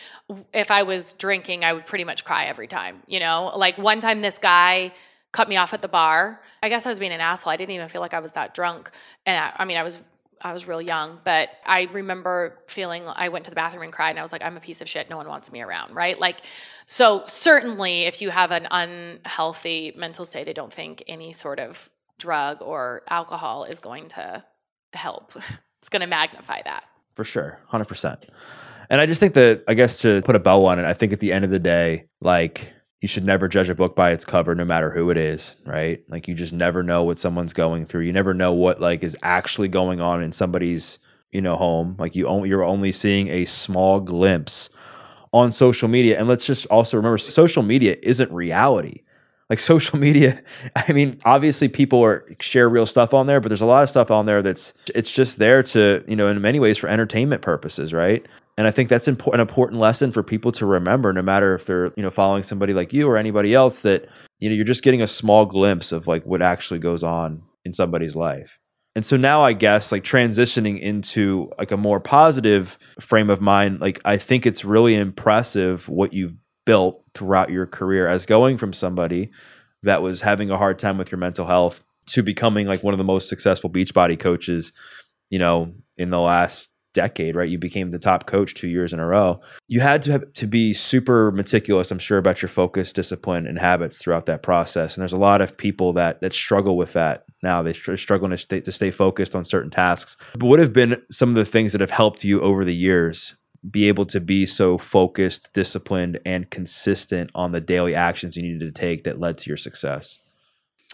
if I was drinking, I would pretty much cry every time. You know, like one time this guy cut me off at the bar. I guess I was being an asshole. I didn't even feel like I was that drunk. And I, I mean, I was I was real young, but I remember feeling I went to the bathroom and cried and I was like, I'm a piece of shit. No one wants me around, right? Like, so certainly if you have an unhealthy mental state, I don't think any sort of drug or alcohol is going to help. It's going to magnify that. For sure. 100%. And I just think that, I guess to put a bow on it, I think at the end of the day, like, you should never judge a book by its cover no matter who it is right like you just never know what someone's going through you never know what like is actually going on in somebody's you know home like you only you're only seeing a small glimpse on social media and let's just also remember social media isn't reality like social media i mean obviously people are share real stuff on there but there's a lot of stuff on there that's it's just there to you know in many ways for entertainment purposes right and I think that's an important lesson for people to remember, no matter if they're you know following somebody like you or anybody else. That you know you're just getting a small glimpse of like what actually goes on in somebody's life. And so now I guess like transitioning into like a more positive frame of mind, like I think it's really impressive what you've built throughout your career as going from somebody that was having a hard time with your mental health to becoming like one of the most successful Beachbody coaches, you know, in the last decade, right? You became the top coach two years in a row. You had to have, to be super meticulous, I'm sure, about your focus, discipline, and habits throughout that process. And there's a lot of people that that struggle with that now. They are struggling to stay to stay focused on certain tasks. But what have been some of the things that have helped you over the years be able to be so focused, disciplined, and consistent on the daily actions you needed to take that led to your success?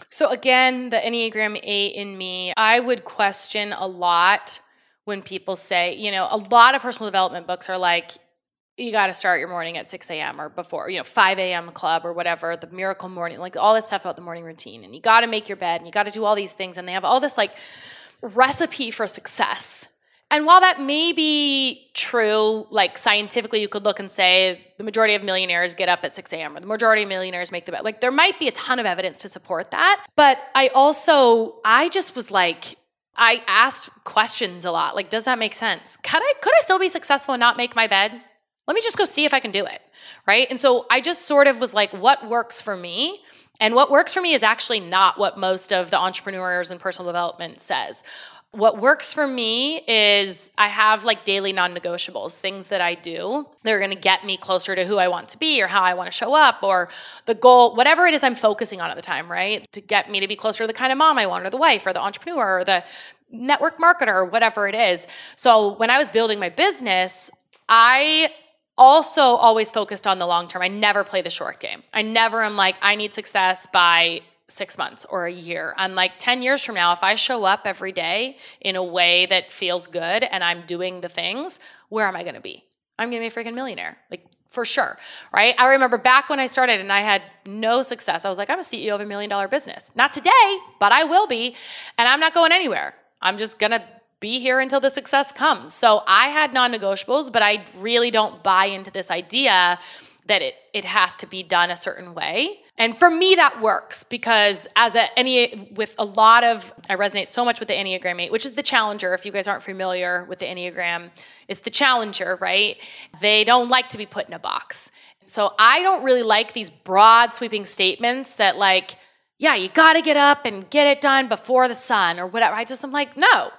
So again, the Enneagram 8 in me, I would question a lot when people say, you know, a lot of personal development books are like, you got to start your morning at 6 a.m. or before, you know, 5 a.m. club or whatever, the miracle morning, like all this stuff about the morning routine. And you got to make your bed and you got to do all these things. And they have all this like recipe for success. And while that may be true, like scientifically, you could look and say the majority of millionaires get up at 6 a.m. or the majority of millionaires make the bed. Like there might be a ton of evidence to support that. But I also, I just was like, I asked questions a lot. Like, does that make sense? Could I could I still be successful and not make my bed? Let me just go see if I can do it. Right? And so I just sort of was like, what works for me? And what works for me is actually not what most of the entrepreneurs and personal development says what works for me is I have like daily non negotiables, things that I do. They're going to get me closer to who I want to be or how I want to show up or the goal, whatever it is I'm focusing on at the time, right? To get me to be closer to the kind of mom I want or the wife or the entrepreneur or the network marketer or whatever it is. So when I was building my business, I also always focused on the long term. I never play the short game. I never am like, I need success by six months or a year. I'm like 10 years from now, if I show up every day in a way that feels good and I'm doing the things, where am I gonna be? I'm gonna be a freaking millionaire. Like for sure, right? I remember back when I started and I had no success. I was like, I'm a CEO of a million dollar business. Not today, but I will be. And I'm not going anywhere. I'm just gonna be here until the success comes. So I had non negotiables, but I really don't buy into this idea that it, it has to be done a certain way. And for me, that works because as a any with a lot of I resonate so much with the Enneagram 8, which is the challenger. If you guys aren't familiar with the Enneagram, it's the challenger, right? They don't like to be put in a box. So I don't really like these broad sweeping statements that like, yeah, you gotta get up and get it done before the sun or whatever. I just am like, no.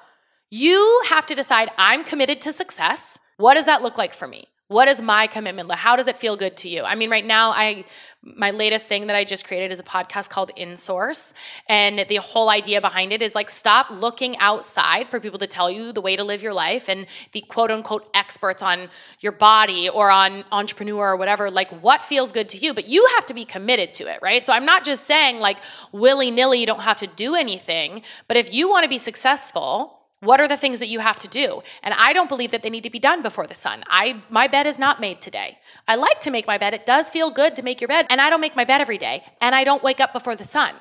You have to decide I'm committed to success. What does that look like for me? What is my commitment? How does it feel good to you? I mean, right now, I my latest thing that I just created is a podcast called InSource, and the whole idea behind it is like stop looking outside for people to tell you the way to live your life and the quote unquote experts on your body or on entrepreneur or whatever. Like, what feels good to you? But you have to be committed to it, right? So I'm not just saying like willy nilly, you don't have to do anything, but if you want to be successful what are the things that you have to do? And I don't believe that they need to be done before the sun. I my bed is not made today. I like to make my bed. It does feel good to make your bed, and I don't make my bed every day, and I don't wake up before the sun.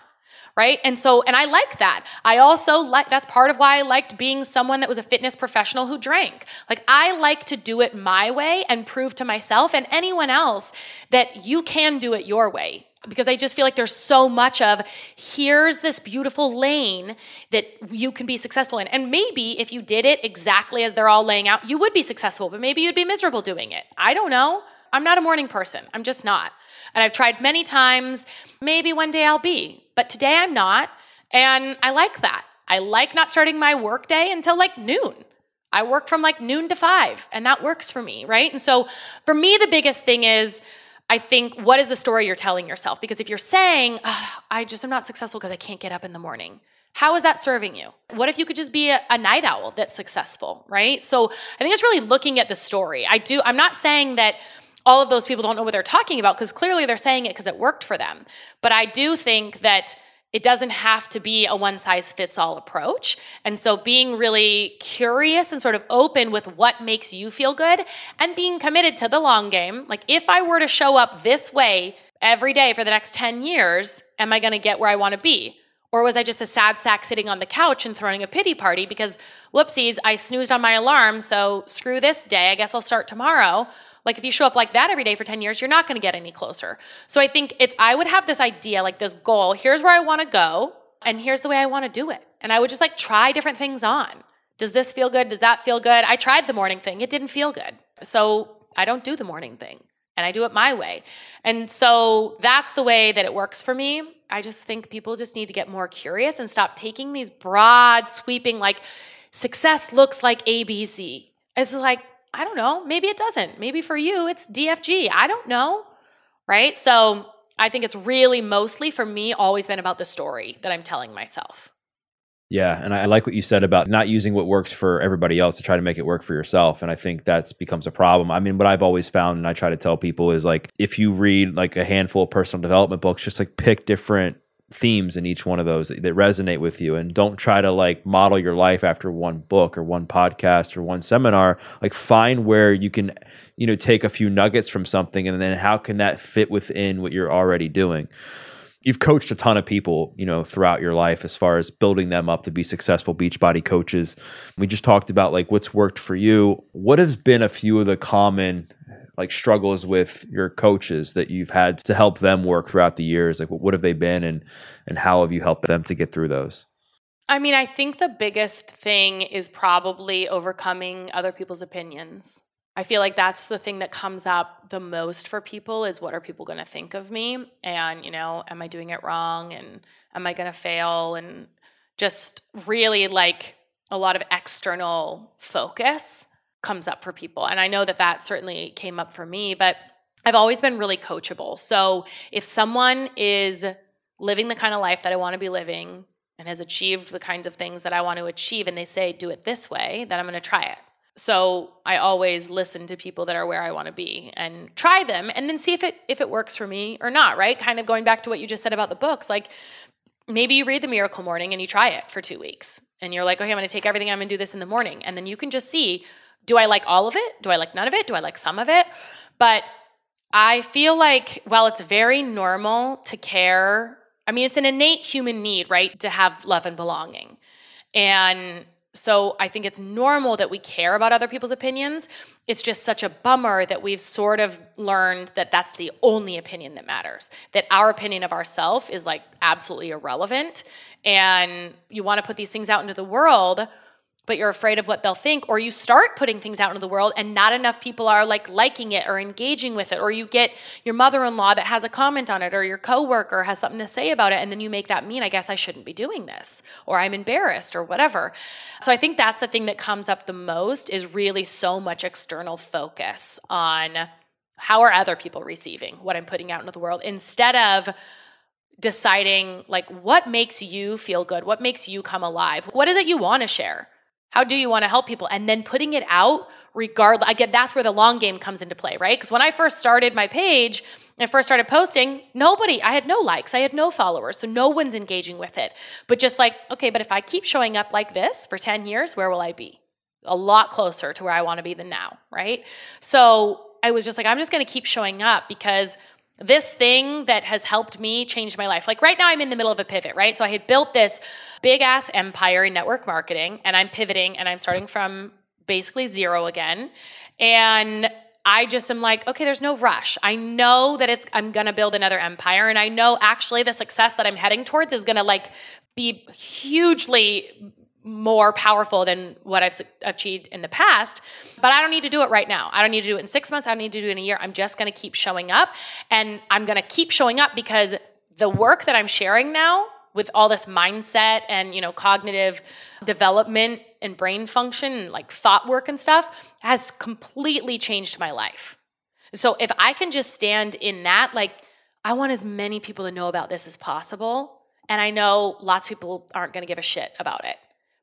Right? And so and I like that. I also like that's part of why I liked being someone that was a fitness professional who drank. Like I like to do it my way and prove to myself and anyone else that you can do it your way because I just feel like there's so much of here's this beautiful lane that you can be successful in. And maybe if you did it exactly as they're all laying out, you would be successful, but maybe you'd be miserable doing it. I don't know. I'm not a morning person. I'm just not. And I've tried many times. Maybe one day I'll be, but today I'm not. And I like that. I like not starting my work day until like noon. I work from like noon to five, and that works for me, right? And so for me, the biggest thing is, I think what is the story you're telling yourself? Because if you're saying, oh, I just am not successful because I can't get up in the morning, how is that serving you? What if you could just be a, a, night owl that's successful, right? So I think it's really looking at the story. I do, I'm not saying that all of those people don't know what they're talking about because clearly they're saying it because it worked for them. But I do think that it doesn't have to be a one size fits all approach. And so being really curious and sort of open with what makes you feel good and being committed to the long game. Like if I were to show up this way every day for the next 10 years, am I going to get where I want to be? Or was I just a sad sack sitting on the couch and throwing a pity party because whoopsies, I snoozed on my alarm, so screw this day, I guess I'll start tomorrow. Like if you show up like that every day for 10 years, you're not going to get any closer. So I think it's I would have this idea like this goal, here's where I want to go and here's the way I want to do it. And I would just like try different things on. Does this feel good? Does that feel good? I tried the morning thing. It didn't feel good. So I don't do the morning thing and I do it my way. And so that's the way that it works for me. I just think people just need to get more curious and stop taking these broad, sweeping, like success looks like ABC. It's like, I don't know. Maybe it doesn't. Maybe for you, it's DFG. I don't know. Right. So I think it's really mostly for me always been about the story that I'm telling myself. Yeah, and I like what you said about not using what works for everybody else to try to make it work for yourself. And I think that's becomes a problem. I mean, what I've always found and I try to tell people is like if you read like a handful of personal development books, just like pick different themes in each one of those that, that, resonate with you and don't try to like model your life after one book or one podcast or one seminar like find where you can you know take a few nuggets from something and then how can that fit within what you're already doing you've coached a ton of people you know throughout your life as far as building them up to be successful beachbody coaches we just talked about like what's worked for you what has been a few of the common like struggles with your coaches that you've had to help them work throughout the years? Like what have they been and and how have you helped them to get through those? I mean, I think the biggest thing is probably overcoming other people's opinions. I feel like that's the thing that comes up the most for people is what are people going to think of me? And, you know, am I doing it wrong? And am I going to fail? And just really like a lot of external focus comes up for people. And I know that that certainly came up for me, but I've always been really coachable. So if someone is living the kind of life that I want to be living and has achieved the kinds of things that I want to achieve and they say do it this way, then I'm going to try it. So I always listen to people that are where I want to be and try them and then see if it if it works for me or not, right? Kind of going back to what you just said about the books, like maybe you read the miracle morning and you try it for 2 weeks and you're like, "Okay, I'm going to take everything I'm going to do this in the morning." And then you can just see do I like all of it? Do I like none of it? Do I like some of it? But I feel like, while it's very normal to care. I mean, it's an innate human need, right? To have love and belonging. And so I think it's normal that we care about other people's opinions. It's just such a bummer that we've sort of learned that that's the only opinion that matters, that our opinion of ourselves is like absolutely irrelevant. And you want to put these things out into the world but you're afraid of what they'll think or you start putting things out into the world and not enough people are like liking it or engaging with it or you get your mother-in-law that has a comment on it or your coworker has something to say about it and then you make that mean I guess I shouldn't be doing this or I'm embarrassed or whatever. So I think that's the thing that comes up the most is really so much external focus on how are other people receiving what I'm putting out into the world instead of deciding like what makes you feel good? What makes you come alive? What is it you want to share how do you want to help people? And then putting it out regardless again that's where the long game comes into play right? Because when i first started my page i first started posting nobody i had no likes i had no followers so no one's engaging with it. But just like okay but if i keep showing up like this for 10 years where will i be? A lot closer to where i want to be than now right? So i was just like i'm just going to keep showing up because this thing that has helped me change my life. Like right now, I'm in the middle of a pivot, right? So I had built this big ass empire in network marketing, and I'm pivoting and I'm starting from basically zero again. And I just am like, okay, there's no rush. I know that it's I'm gonna build another empire, and I know actually the success that I'm heading towards is gonna like be hugely more powerful than what I've achieved in the past. But I don't need to do it right now. I don't need to do it in six months. I don't need to do it in a year. I'm just going to keep showing up. And I'm going to keep showing up because the work that I'm sharing now with all this mindset and you know cognitive development and brain function and like thought work and stuff has completely changed my life so if i can just stand in that like i want as many people to know about this as possible and i know lots of people aren't going to give a shit about it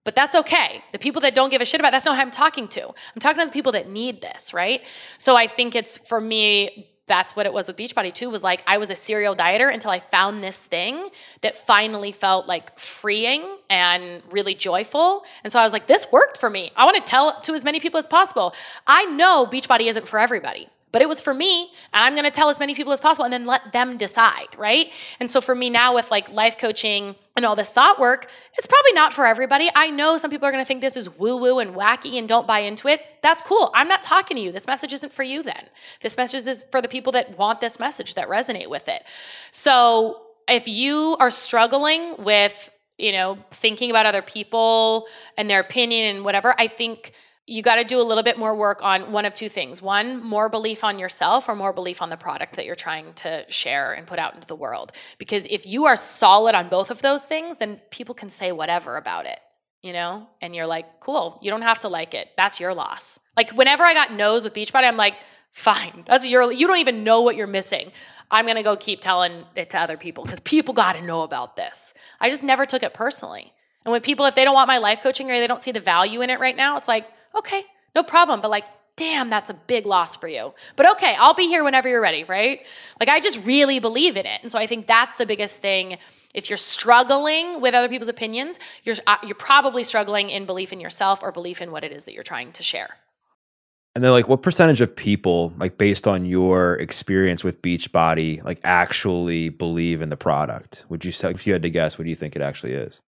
but that's okay. The people that don't give a shit about that's not who I'm talking to. I'm talking to the people that need this, right? So I think it's for me that's what it was with Beachbody too was like I was a serial dieter until I found this thing that finally felt like freeing and really joyful. And so I was like this worked for me. I want to tell to as many people as possible. I know Beachbody isn't for everybody but it was for me and i'm going to tell as many people as possible and then let them decide right? And so for me now with like life coaching and all this thought work it's probably not for everybody. I know some people are going to think this is woo woo and wacky and don't buy into it. That's cool. I'm not talking to you. This message isn't for you then. This message is for the people that want this message that resonate with it. So if you are struggling with you know thinking about other people and their opinion and whatever i think you got to do a little bit more work on one of two things. One, more belief on yourself or more belief on the product that you're trying to share and put out into the world. Because if you are solid on both of those things, then people can say whatever about it, you know? And you're like, cool, you don't have to like it. That's your loss. Like whenever I got no's with Beachbody, I'm like, fine, that's your, you don't even know what you're missing. I'm gonna go keep telling it to other people because people gotta know about this. I just never took it personally. And when people, if they don't want my life coaching or they don't see the value in it right now, it's like, okay, no problem. But like, damn, that's a big loss for you. But okay, I'll be here whenever you're ready, right? Like, I just really believe in it. And so I think that's the biggest thing. If you're struggling with other people's opinions, you're, uh, you're probably struggling in belief in yourself or belief in what it is that you're trying to share. And then, like, what percentage of people, like, based on your experience with Beachbody, like, actually believe in the product? Would you say, if you had to guess, what do you think it actually is?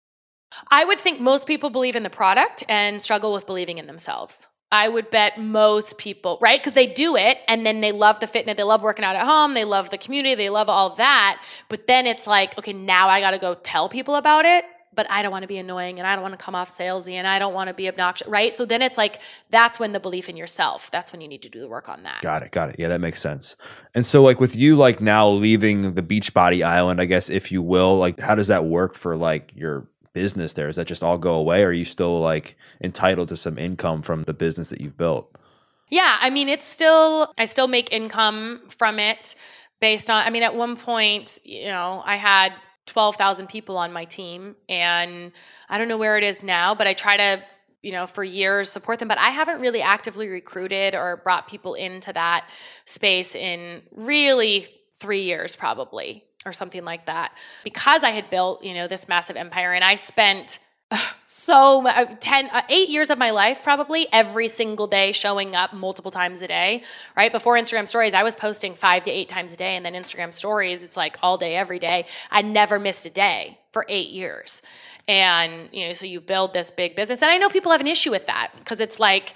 I would think most people believe in the product and struggle with believing in themselves. I would bet most people, right? Because they do it and then they love the fitness, they love working out at home, they love the community, they love all that. But then it's like, okay, now I got to go tell people about it, but I don't want to be annoying and I don't want to come off salesy and I don't want to be obnoxious, right? So then it's like, that's when the belief in yourself, that's when you need to do the work on that. Got it. Got it. Yeah, that makes sense. And so, like, with you, like, now leaving the Beachbody Island, I guess, if you will, like, how does that work for like your business there? Does that just all go away? Or are you still like entitled to some income from the business that you've built? Yeah, I mean, it's still, I still make income from it based on, I mean, at one point, you know, I had 12,000 people on my team and I don't know where it is now, but I try to, you know, for years support them, but I haven't really actively recruited or brought people into that space in really three years probably or something like that. Because i had built you know this massive empire and i spent so uh, 10 uh, 8 years of my life probably every single day showing up multiple times a day right? Before instagram stories i was posting 5 to 8 times a day and then instagram stories it's like all day every day. I never missed a day for 8 years. And you know so you build this big business and i know people have an issue with that because it's like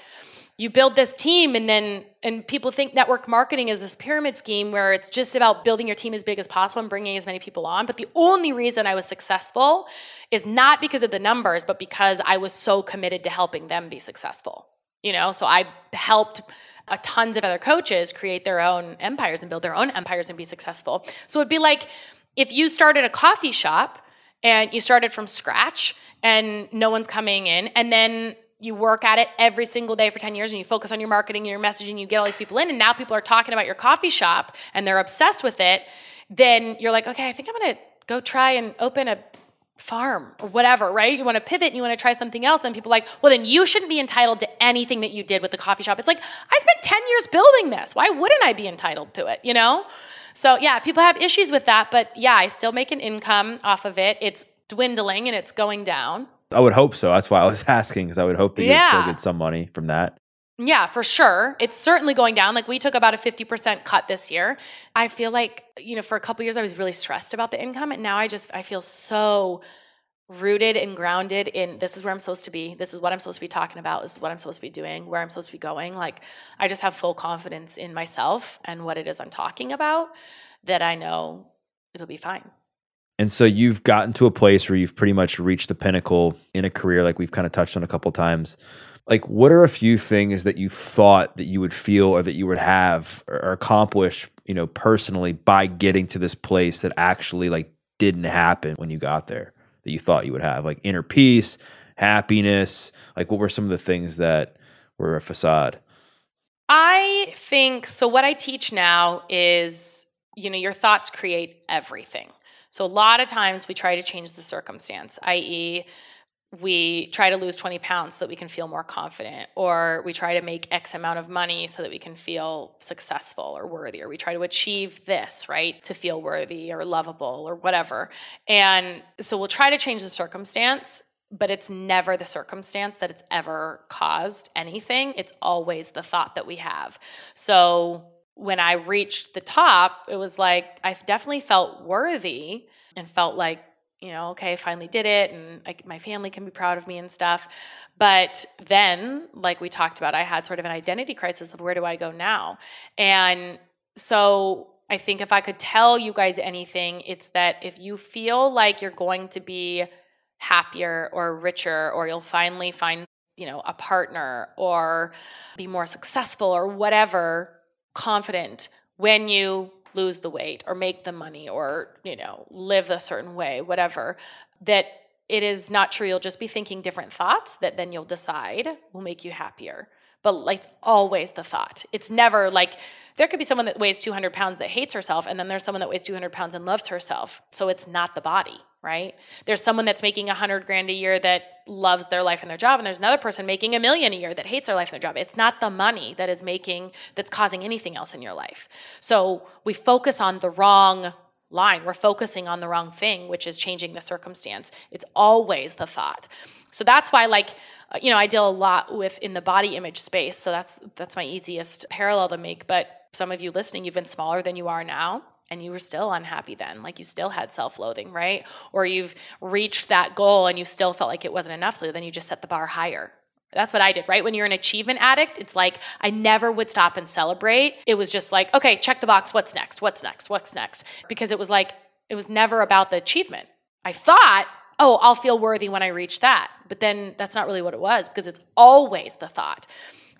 you build this team and then and people think network marketing is this pyramid scheme where it's just about building your team as big as possible and bringing as many people on. But the only reason i was successful is not because of the numbers but because i was so committed to helping them be successful you know? So i helped tons of other coaches create their own empires and build their own empires and be successful. So it'd be like if you started a coffee shop and you started from scratch and no one's coming in and then you work at it every single day for 10 years and you focus on your marketing and your messaging you get all these people in and now people are talking about your coffee shop and they're obsessed with it then you're like okay i think i'm to go try and open a farm or whatever right? You want to pivot and you want to try something else then people are like well then you shouldn't be entitled to anything that you did with the coffee shop. It's like i spent 10 years building this. Why wouldn't i be entitled to it? You know? So yeah people have issues with that but yeah i still make an income off of it. It's dwindling and it's going down I would hope so. That's why I was asking because I would hope that you still get some money from that. Yeah, for sure. It's certainly going down. Like we took about a 50% cut this year. I feel like, you know, for a couple years I was really stressed about the income and now I just I feel so rooted and grounded in this is where I'm supposed to be. This is what I'm supposed to be talking about. This is what I'm supposed to be doing, where I'm supposed to be going. Like I just have full confidence in myself and what it is I'm talking about that I know it'll be fine. And so you've gotten to a place where you've pretty much reached the pinnacle in a career, like we've kind of touched on a couple times. Like, what are a few things that you thought that you would feel or that you would have or accomplish, you know, personally by getting to this place that actually like didn't happen when you got there that you thought you would have? Like inner peace, happiness. Like, what were some of the things that were a facade? I think so. What I teach now is, you know, your thoughts create everything. So a lot of times we try to change the circumstance, i.e., we try to lose 20 pounds so that we can feel more confident, or we try to make X amount of money so that we can feel successful or worthy, or we try to achieve this, right, to feel worthy or lovable or whatever. And so we'll try to change the circumstance, but it's never the circumstance that it's ever caused anything. It's always the thought that we have. So when I reached the top, it was like I definitely felt worthy and felt like, you know, okay, I finally did it and I, my family can be proud of me and stuff. But then, like we talked about, I had sort of an identity crisis of where do I go now? And so I think if I could tell you guys anything, it's that if you feel like you're going to be happier or richer or you'll finally find, you know, a partner or be more successful or whatever, confident when you lose the weight or make the money or you know live a certain way whatever that it is not true. You'll just be thinking different thoughts that then you'll decide will make you happier. But like it's always the thought. It's never like there could be someone that weighs 200 pounds that hates herself and then there's someone that weighs 200 pounds and loves herself. So it's not the body right? There's someone that's making a hundred grand a year that loves their life and their job, and there's another person making a million a year that hates their life and their job. It's not the money that is making that's causing anything else in your life. So we focus on the wrong line. We're focusing on the wrong thing, which is changing the circumstance. It's always the thought. So that's why, like, you know, I deal a lot with in the body image space. So that's that's my easiest parallel to make. But some of you listening, you've been smaller than you are now and you were still unhappy then like you still had self-loathing right or you've reached that goal and you still felt like it wasn't enough so then you just set the bar higher that's what I did, right? When you're an achievement addict, it's like I never would stop and celebrate. It was just like, okay, check the box. What's next? What's next? What's next? Because it was like, it was never about the achievement. I thought, oh, I'll feel worthy when I reach that. But then that's not really what it was because it's always the thought.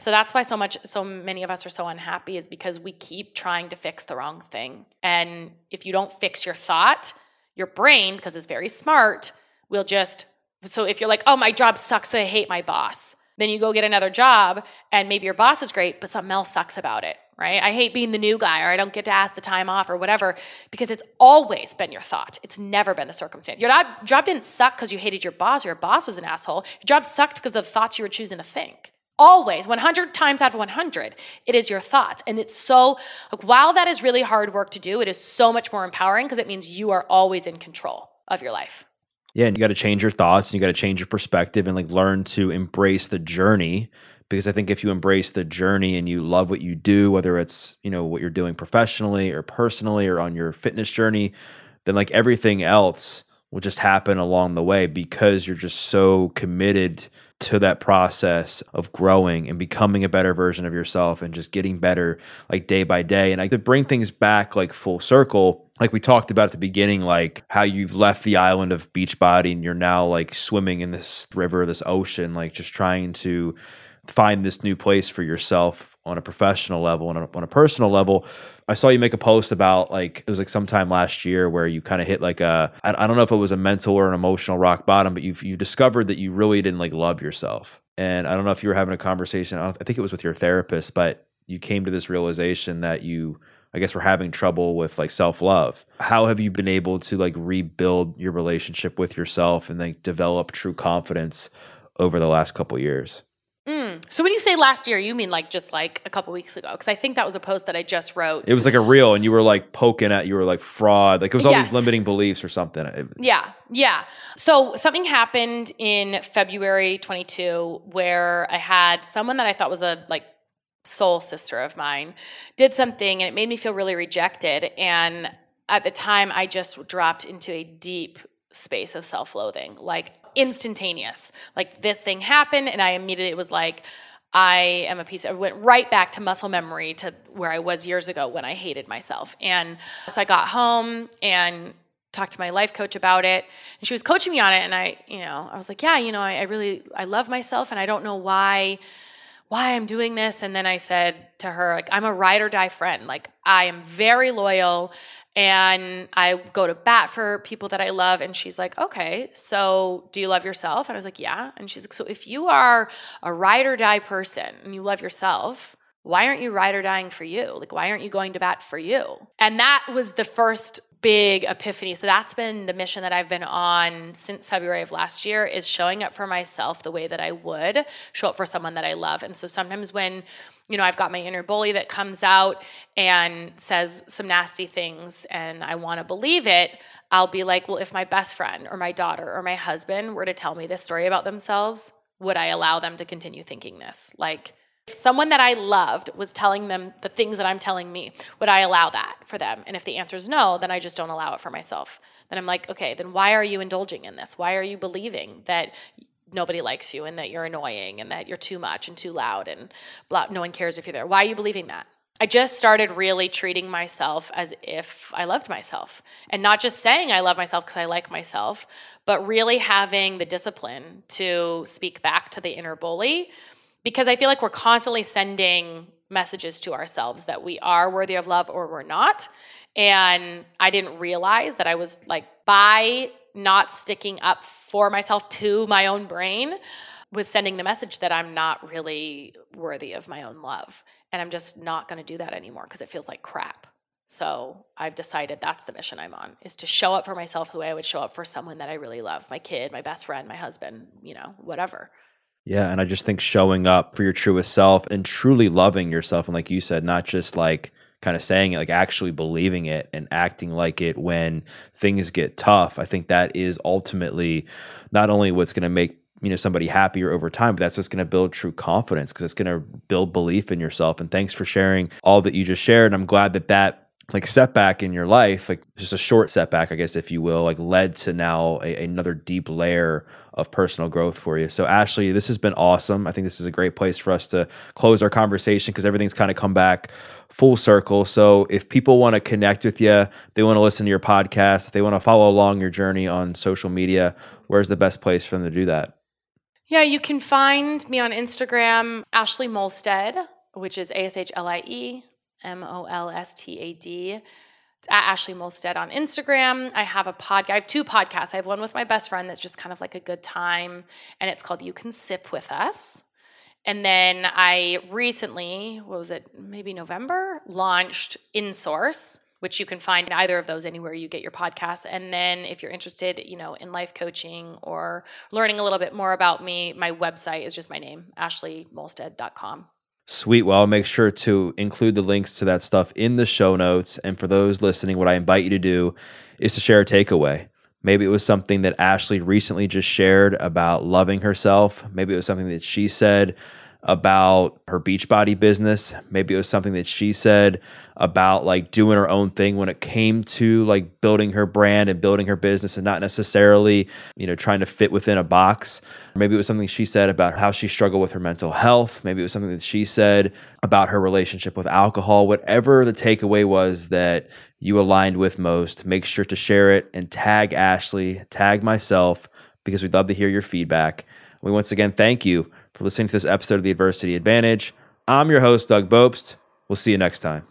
So that's why so much so many of us are so unhappy is because we keep trying to fix the wrong thing. And if you don't fix your thought, your brain because it's very smart will just so if you're like, "Oh, my job sucks. I hate my boss." Then you go get another job and maybe your boss is great, but something else sucks about it, right? I hate being the new guy or I don't get to ask the time off or whatever because it's always been your thought. It's never been the circumstance. Your job didn't suck because you hated your boss or your boss was an asshole. Your job sucked because of the thoughts you were choosing to think always 100 times out of 100 it is your thoughts. And it's so like while that is really hard work to do it is so much more empowering because it means you are always in control of your life. Yeah and you got to change your thoughts and you got to change your perspective and like learn to embrace the journey. Because i think if you embrace the journey and you love what you do whether it's you know what you're doing professionally or personally or on your fitness journey then like everything else will just happen along the way because you're just so committed to that process of growing and becoming a better version of yourself and just getting better like day by day. And I could bring things back like full circle, like we talked about at the beginning, like how you've left the island of Beachbody and you're now like swimming in this river, this ocean, like just trying to find this new place for yourself on a professional level and on a personal level. I saw you make a post about like it was like sometime last year where you kind of hit like a I, don't know if it was a mental or an emotional rock bottom, but you you discovered that you really didn't like love yourself. And I don't know if you were having a conversation. I, I think it was with your therapist, but you came to this realization that you I guess we're having trouble with like self love. How have you been able to like rebuild your relationship with yourself and like develop true confidence over the last couple years? Mm. So when you say last year, you mean like just like a couple weeks ago? Because I think that was a post that I just wrote. It was like a reel, and you were like poking at, you were like fraud, like it was all yes. these limiting beliefs or something. Yeah, yeah. So something happened in February 22 where I had someone that I thought was a like soul sister of mine did something, and it made me feel really rejected. And at the time, I just dropped into a deep space of self-loathing, like instantaneous. Like this thing happened, and I immediately was like, I am a piece. I went right back to muscle memory to where I was years ago when I hated myself. And so I got home and talked to my life coach about it, and she was coaching me on it. And I, you know, I was like, yeah, you know, I, I really, I love myself, and I don't know why why I'm doing this. And then I said to her, like, I'm a ride or die friend. Like, I am very loyal and I go to bat for people that I love. And she's like, okay, so do you love yourself? And I was like, yeah. And she's like, so if you are a ride or die person and you love yourself, why aren't you ride or dying for you? Like, why aren't you going to bat for you? And that was the first big epiphany. So that's been the mission that I've been on since February of last year is showing up for myself the way that I would show up for someone that I love. And so sometimes when you know, I've got my inner bully that comes out and says some nasty things and I want to believe it, I'll be like, well, if my best friend or my daughter or my husband were to tell me this story about themselves, would I allow them to continue thinking this? Like, if someone that I loved was telling them the things that I'm telling me, would I allow that for them? And if the answer is no, then I just don't allow it for myself. Then I'm like, okay, then why are you indulging in this? Why are you believing that nobody likes you and that you're annoying and that you're too much and too loud and blah, no one cares if you're there. Why are you believing that? I just started really treating myself as if I loved myself and not just saying I love myself because I like myself, but really having the discipline to speak back to the inner bully because I feel like we're constantly sending messages to ourselves that we are worthy of love or we're not. And I didn't realize that I was like, by not sticking up for myself to my own brain was sending the message that I'm not really worthy of my own love. And I'm just not going to do that anymore because it feels like crap. So I've decided that's the mission I'm on is to show up for myself the way I would show up for someone that I really love, my kid, my best friend, my husband, you know, whatever. Yeah, and I just think showing up for your truest self and truly loving yourself and like you said, not just like kind of saying it, like actually believing it and acting like it when things get tough. I think that is ultimately not only what's going to make you know somebody happier over time but that's what's going to build true confidence because it's going to build belief in yourself and thanks for sharing all that you just shared i'm glad that that like setback in your life, like just a short setback, I guess, if you will, like led to now a, another deep layer of personal growth for you. So, Ashlie, this has been awesome. I think this is a great place for us to close our conversation because everything's kind of come back full circle. So, if people want to connect with you, they want to listen to your podcast, if they want to follow along your journey on social media, where's the best place for them to do that? Yeah, you can find me on Instagram, Ashlie Molstad, which is A S H L I E M O L S T A D. It's at Ashlie Molstad on Instagram. I have a podcast. I have two podcasts. I have one with my best friend that's just kind of like a good time, and it's called You Can Sip with Us. And then I recently, what was it, maybe November, launched InSource, which you can find in either of those anywhere you get your podcasts. And then if you're interested, you know, in life coaching or learning a little bit more about me, my website is just my name, ashliemolstad.com. Sweet. Well, I'll make sure to include the links to that stuff in the show notes. And for those listening, what I invite you to do is to share a takeaway. Maybe it was something that Ashlie recently just shared about loving herself. Maybe it was something that she said about her Beachbody business. Maybe it was something that she said about like doing her own thing when it came to like building her brand and building her business and not necessarily, you know, trying to fit within a box. Maybe it was something she said about how she struggled with her mental health. Maybe it was something that she said about her relationship with alcohol. Whatever the takeaway was that you aligned with most, make sure to share it and tag Ashlie, tag myself, because we'd love to hear your feedback. We once again thank you for listening to this episode of The Adversity Advantage. I'm your host, Doug Bopst. We'll see you next time.